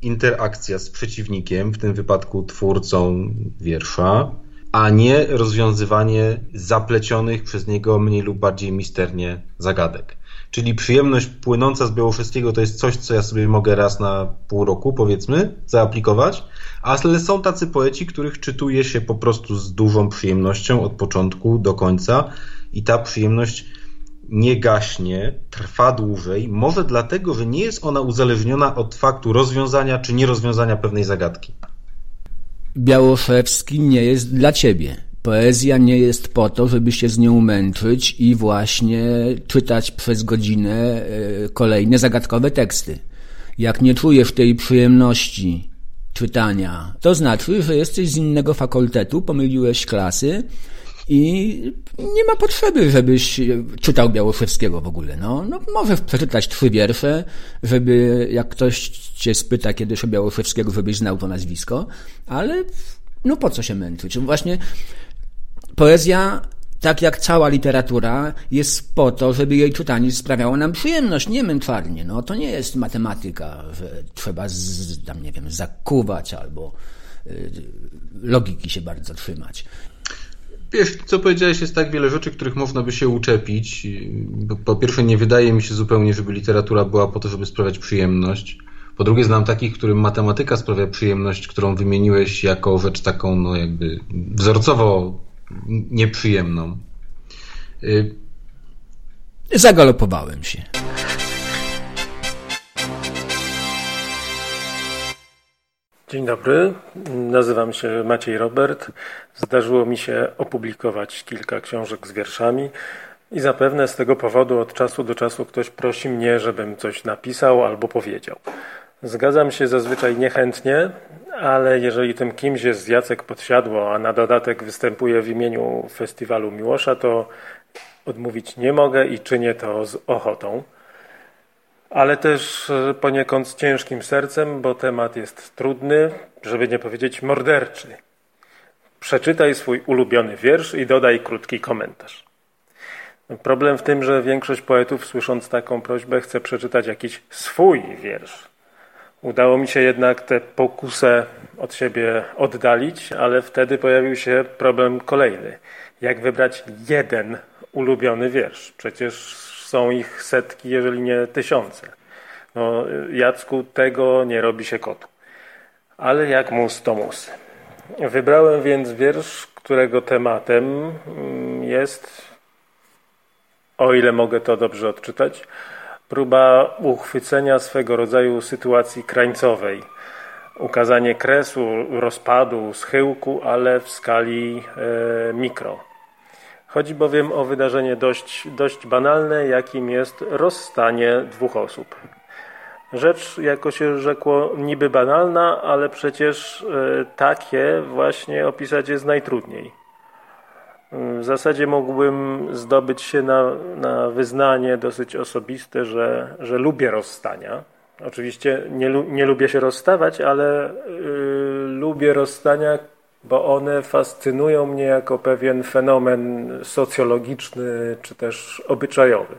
Speaker 3: interakcja z przeciwnikiem, w tym wypadku twórcą wiersza, a nie rozwiązywanie zaplecionych przez niego mniej lub bardziej misternie zagadek. Czyli przyjemność płynąca z Białoszewskiego to jest coś, co ja sobie mogę raz na pół roku, powiedzmy, zaaplikować, ale są tacy poeci, których czytuje się po prostu z dużą przyjemnością od początku do końca i ta przyjemność nie gaśnie, trwa dłużej, może dlatego, że nie jest ona uzależniona od faktu rozwiązania czy nierozwiązania pewnej zagadki.
Speaker 1: Białoszewski nie jest dla ciebie. Poezja nie jest po to, żeby się z nią męczyć i właśnie czytać przez godzinę e, kolejne zagadkowe teksty. Jak nie czujesz tej przyjemności czytania, to znaczy, że jesteś z innego fakultetu, pomyliłeś klasy i nie ma potrzeby, żebyś czytał Białoszewskiego w ogóle. No, no możesz przeczytać trzy wiersze, żeby jak ktoś cię spyta kiedyś o Białoszewskiego, żebyś znał to nazwisko, ale no po co się męczyć? Właśnie poezja tak jak cała literatura, jest po to, żeby jej czytanie sprawiało nam przyjemność, nie męczarnie. No, to nie jest matematyka, że trzeba z, tam, nie wiem, zakuwać albo y, logiki się bardzo trzymać.
Speaker 3: Wiesz, co powiedziałeś, jest tak wiele rzeczy, których można by się uczepić. Po pierwsze, nie wydaje mi się zupełnie, żeby literatura była po to, żeby sprawiać przyjemność. Po drugie, znam takich, którym matematyka sprawia przyjemność, którą wymieniłeś jako rzecz taką, no jakby wzorcowo nieprzyjemną.
Speaker 1: Y, Zagalopowałem się.
Speaker 9: Dzień dobry, nazywam się Maciej Robert. Zdarzyło mi się opublikować kilka książek z wierszami i zapewne z tego powodu od czasu do czasu ktoś prosi mnie, żebym coś napisał albo powiedział. Zgadzam się zazwyczaj niechętnie, ale jeżeli tym kimś jest Jacek Podsiadło, a na dodatek występuje w imieniu Festiwalu Miłosza, to odmówić nie mogę i czynię to z ochotą. Ale też poniekąd z ciężkim sercem, bo temat jest trudny, żeby nie powiedzieć morderczy. Przeczytaj swój ulubiony wiersz i dodaj krótki komentarz. Problem w tym, że większość poetów, słysząc taką prośbę, chce przeczytać jakiś swój wiersz. Udało mi się jednak tę pokusę od siebie oddalić, ale wtedy pojawił się problem kolejny. Jak wybrać jeden ulubiony wiersz? Przecież są ich setki, jeżeli nie tysiące. No, Jacku, tego nie robi się kotu. Ale jak mus, to mus. Wybrałem więc wiersz, którego tematem mm, jest, o ile mogę to dobrze odczytać, próba uchwycenia swego rodzaju sytuacji krańcowej, ukazanie kresu, rozpadu, schyłku, ale w skali e, mikro. Chodzi bowiem o wydarzenie dość, dość banalne, jakim jest rozstanie dwóch osób. Rzecz, jako się rzekło, niby banalna, ale przecież e, takie właśnie opisać jest najtrudniej. W zasadzie mógłbym zdobyć się na, na wyznanie dosyć osobiste, że, że lubię rozstania. Oczywiście nie, nie lubię się rozstawać, ale y, lubię rozstania, bo one fascynują mnie jako pewien fenomen socjologiczny czy też obyczajowy.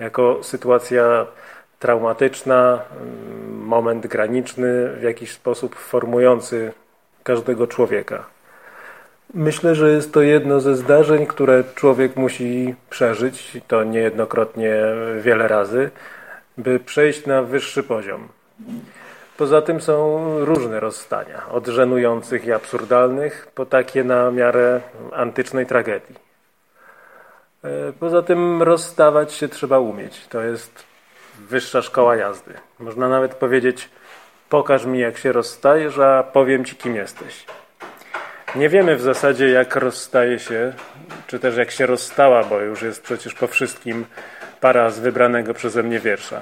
Speaker 9: Jako sytuacja traumatyczna, moment graniczny, w jakiś sposób formujący każdego człowieka. Myślę, że jest to jedno ze zdarzeń, które człowiek musi przeżyć, to niejednokrotnie wiele razy, by przejść na wyższy poziom. Poza tym są różne rozstania, od żenujących i absurdalnych, po takie na miarę antycznej tragedii. E, poza tym rozstawać się trzeba umieć. To jest wyższa szkoła jazdy. Można nawet powiedzieć, pokaż mi jak się rozstajesz, a powiem ci kim jesteś. Nie wiemy w zasadzie, jak rozstaje się, czy też jak się rozstała, bo już jest przecież po wszystkim para z wybranego przeze mnie wiersza.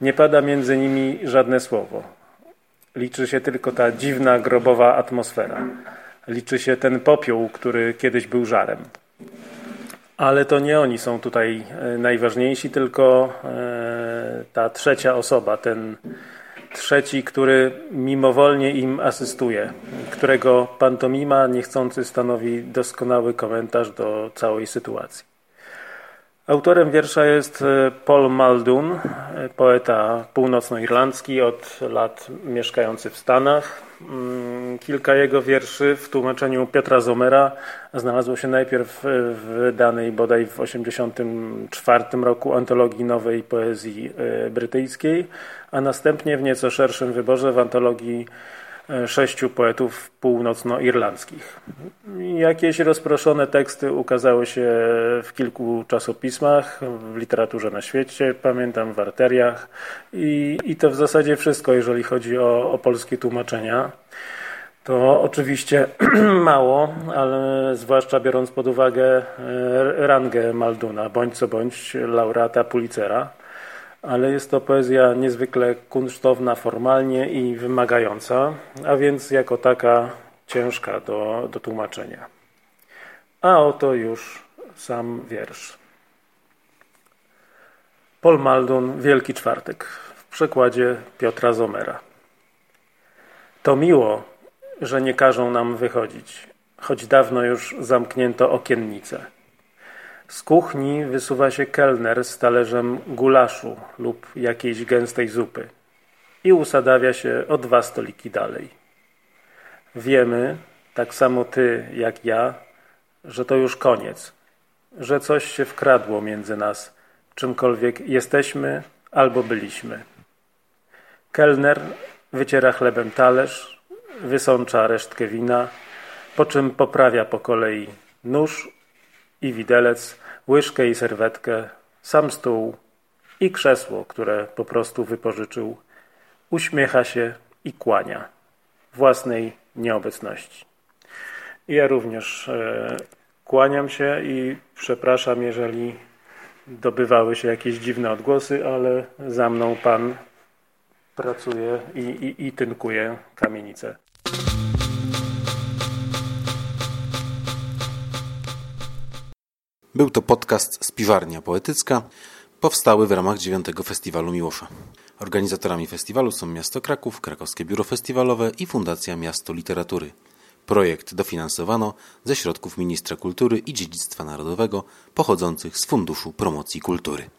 Speaker 9: Nie pada między nimi żadne słowo. Liczy się tylko ta dziwna, grobowa atmosfera. Liczy się ten popiół, który kiedyś był żarem. Ale to nie oni są tutaj e, najważniejsi, tylko e, ta trzecia osoba, ten trzeci, który mimowolnie im asystuje, którego pantomima niechcący stanowi doskonały komentarz do całej sytuacji. Autorem wiersza jest e, Paul Muldoon, poeta północnoirlandzki, od lat mieszkający w Stanach. Mm, kilka jego wierszy w tłumaczeniu Piotra Zomera znalazło się najpierw w wydanej bodaj w 1984 roku antologii nowej poezji e, brytyjskiej, a następnie w nieco szerszym wyborze w antologii sześciu poetów północnoirlandzkich. Jakieś rozproszone teksty ukazały się w kilku czasopismach, w literaturze na świecie, pamiętam w arteriach i, i to w zasadzie wszystko, jeżeli chodzi o, o polskie tłumaczenia. To oczywiście *clears throat* mało, ale zwłaszcza biorąc pod uwagę e, rangę Malduna, bądź co bądź laureata Pulitzera, ale jest to poezja niezwykle kunsztowna formalnie i wymagająca, a więc jako taka ciężka do, do tłumaczenia. A oto już sam wiersz. Paul Maldun, Wielki Czwartek, w przekładzie Piotra Zomera. To miło, że nie każą nam wychodzić, choć dawno już zamknięto okiennice. Z kuchni wysuwa się kelner z talerzem gulaszu lub jakiejś gęstej zupy i usadawia się o dwa stoliki dalej. Wiemy, tak samo ty jak ja, że to już koniec, że coś się wkradło między nas, czymkolwiek jesteśmy albo byliśmy. Kelner wyciera chlebem talerz, wysącza resztkę wina, po czym poprawia po kolei nóż i widelec, łyżkę i serwetkę, sam stół i krzesło, które po prostu wypożyczył. Uśmiecha się i kłania własnej nieobecności. Ja również e, kłaniam się i przepraszam, jeżeli dobywały się jakieś dziwne odgłosy, ale za mną pan pracuje i, i, i tynkuje kamienicę.
Speaker 7: Był to podcast Spiwarnia Poetycka, powstały w ramach dziewiątego Festiwalu Miłosza. Organizatorami festiwalu są Miasto Kraków, Krakowskie Biuro Festiwalowe i Fundacja Miasto Literatury. Projekt dofinansowano ze środków Ministra Kultury i Dziedzictwa Narodowego pochodzących z Funduszu Promocji Kultury.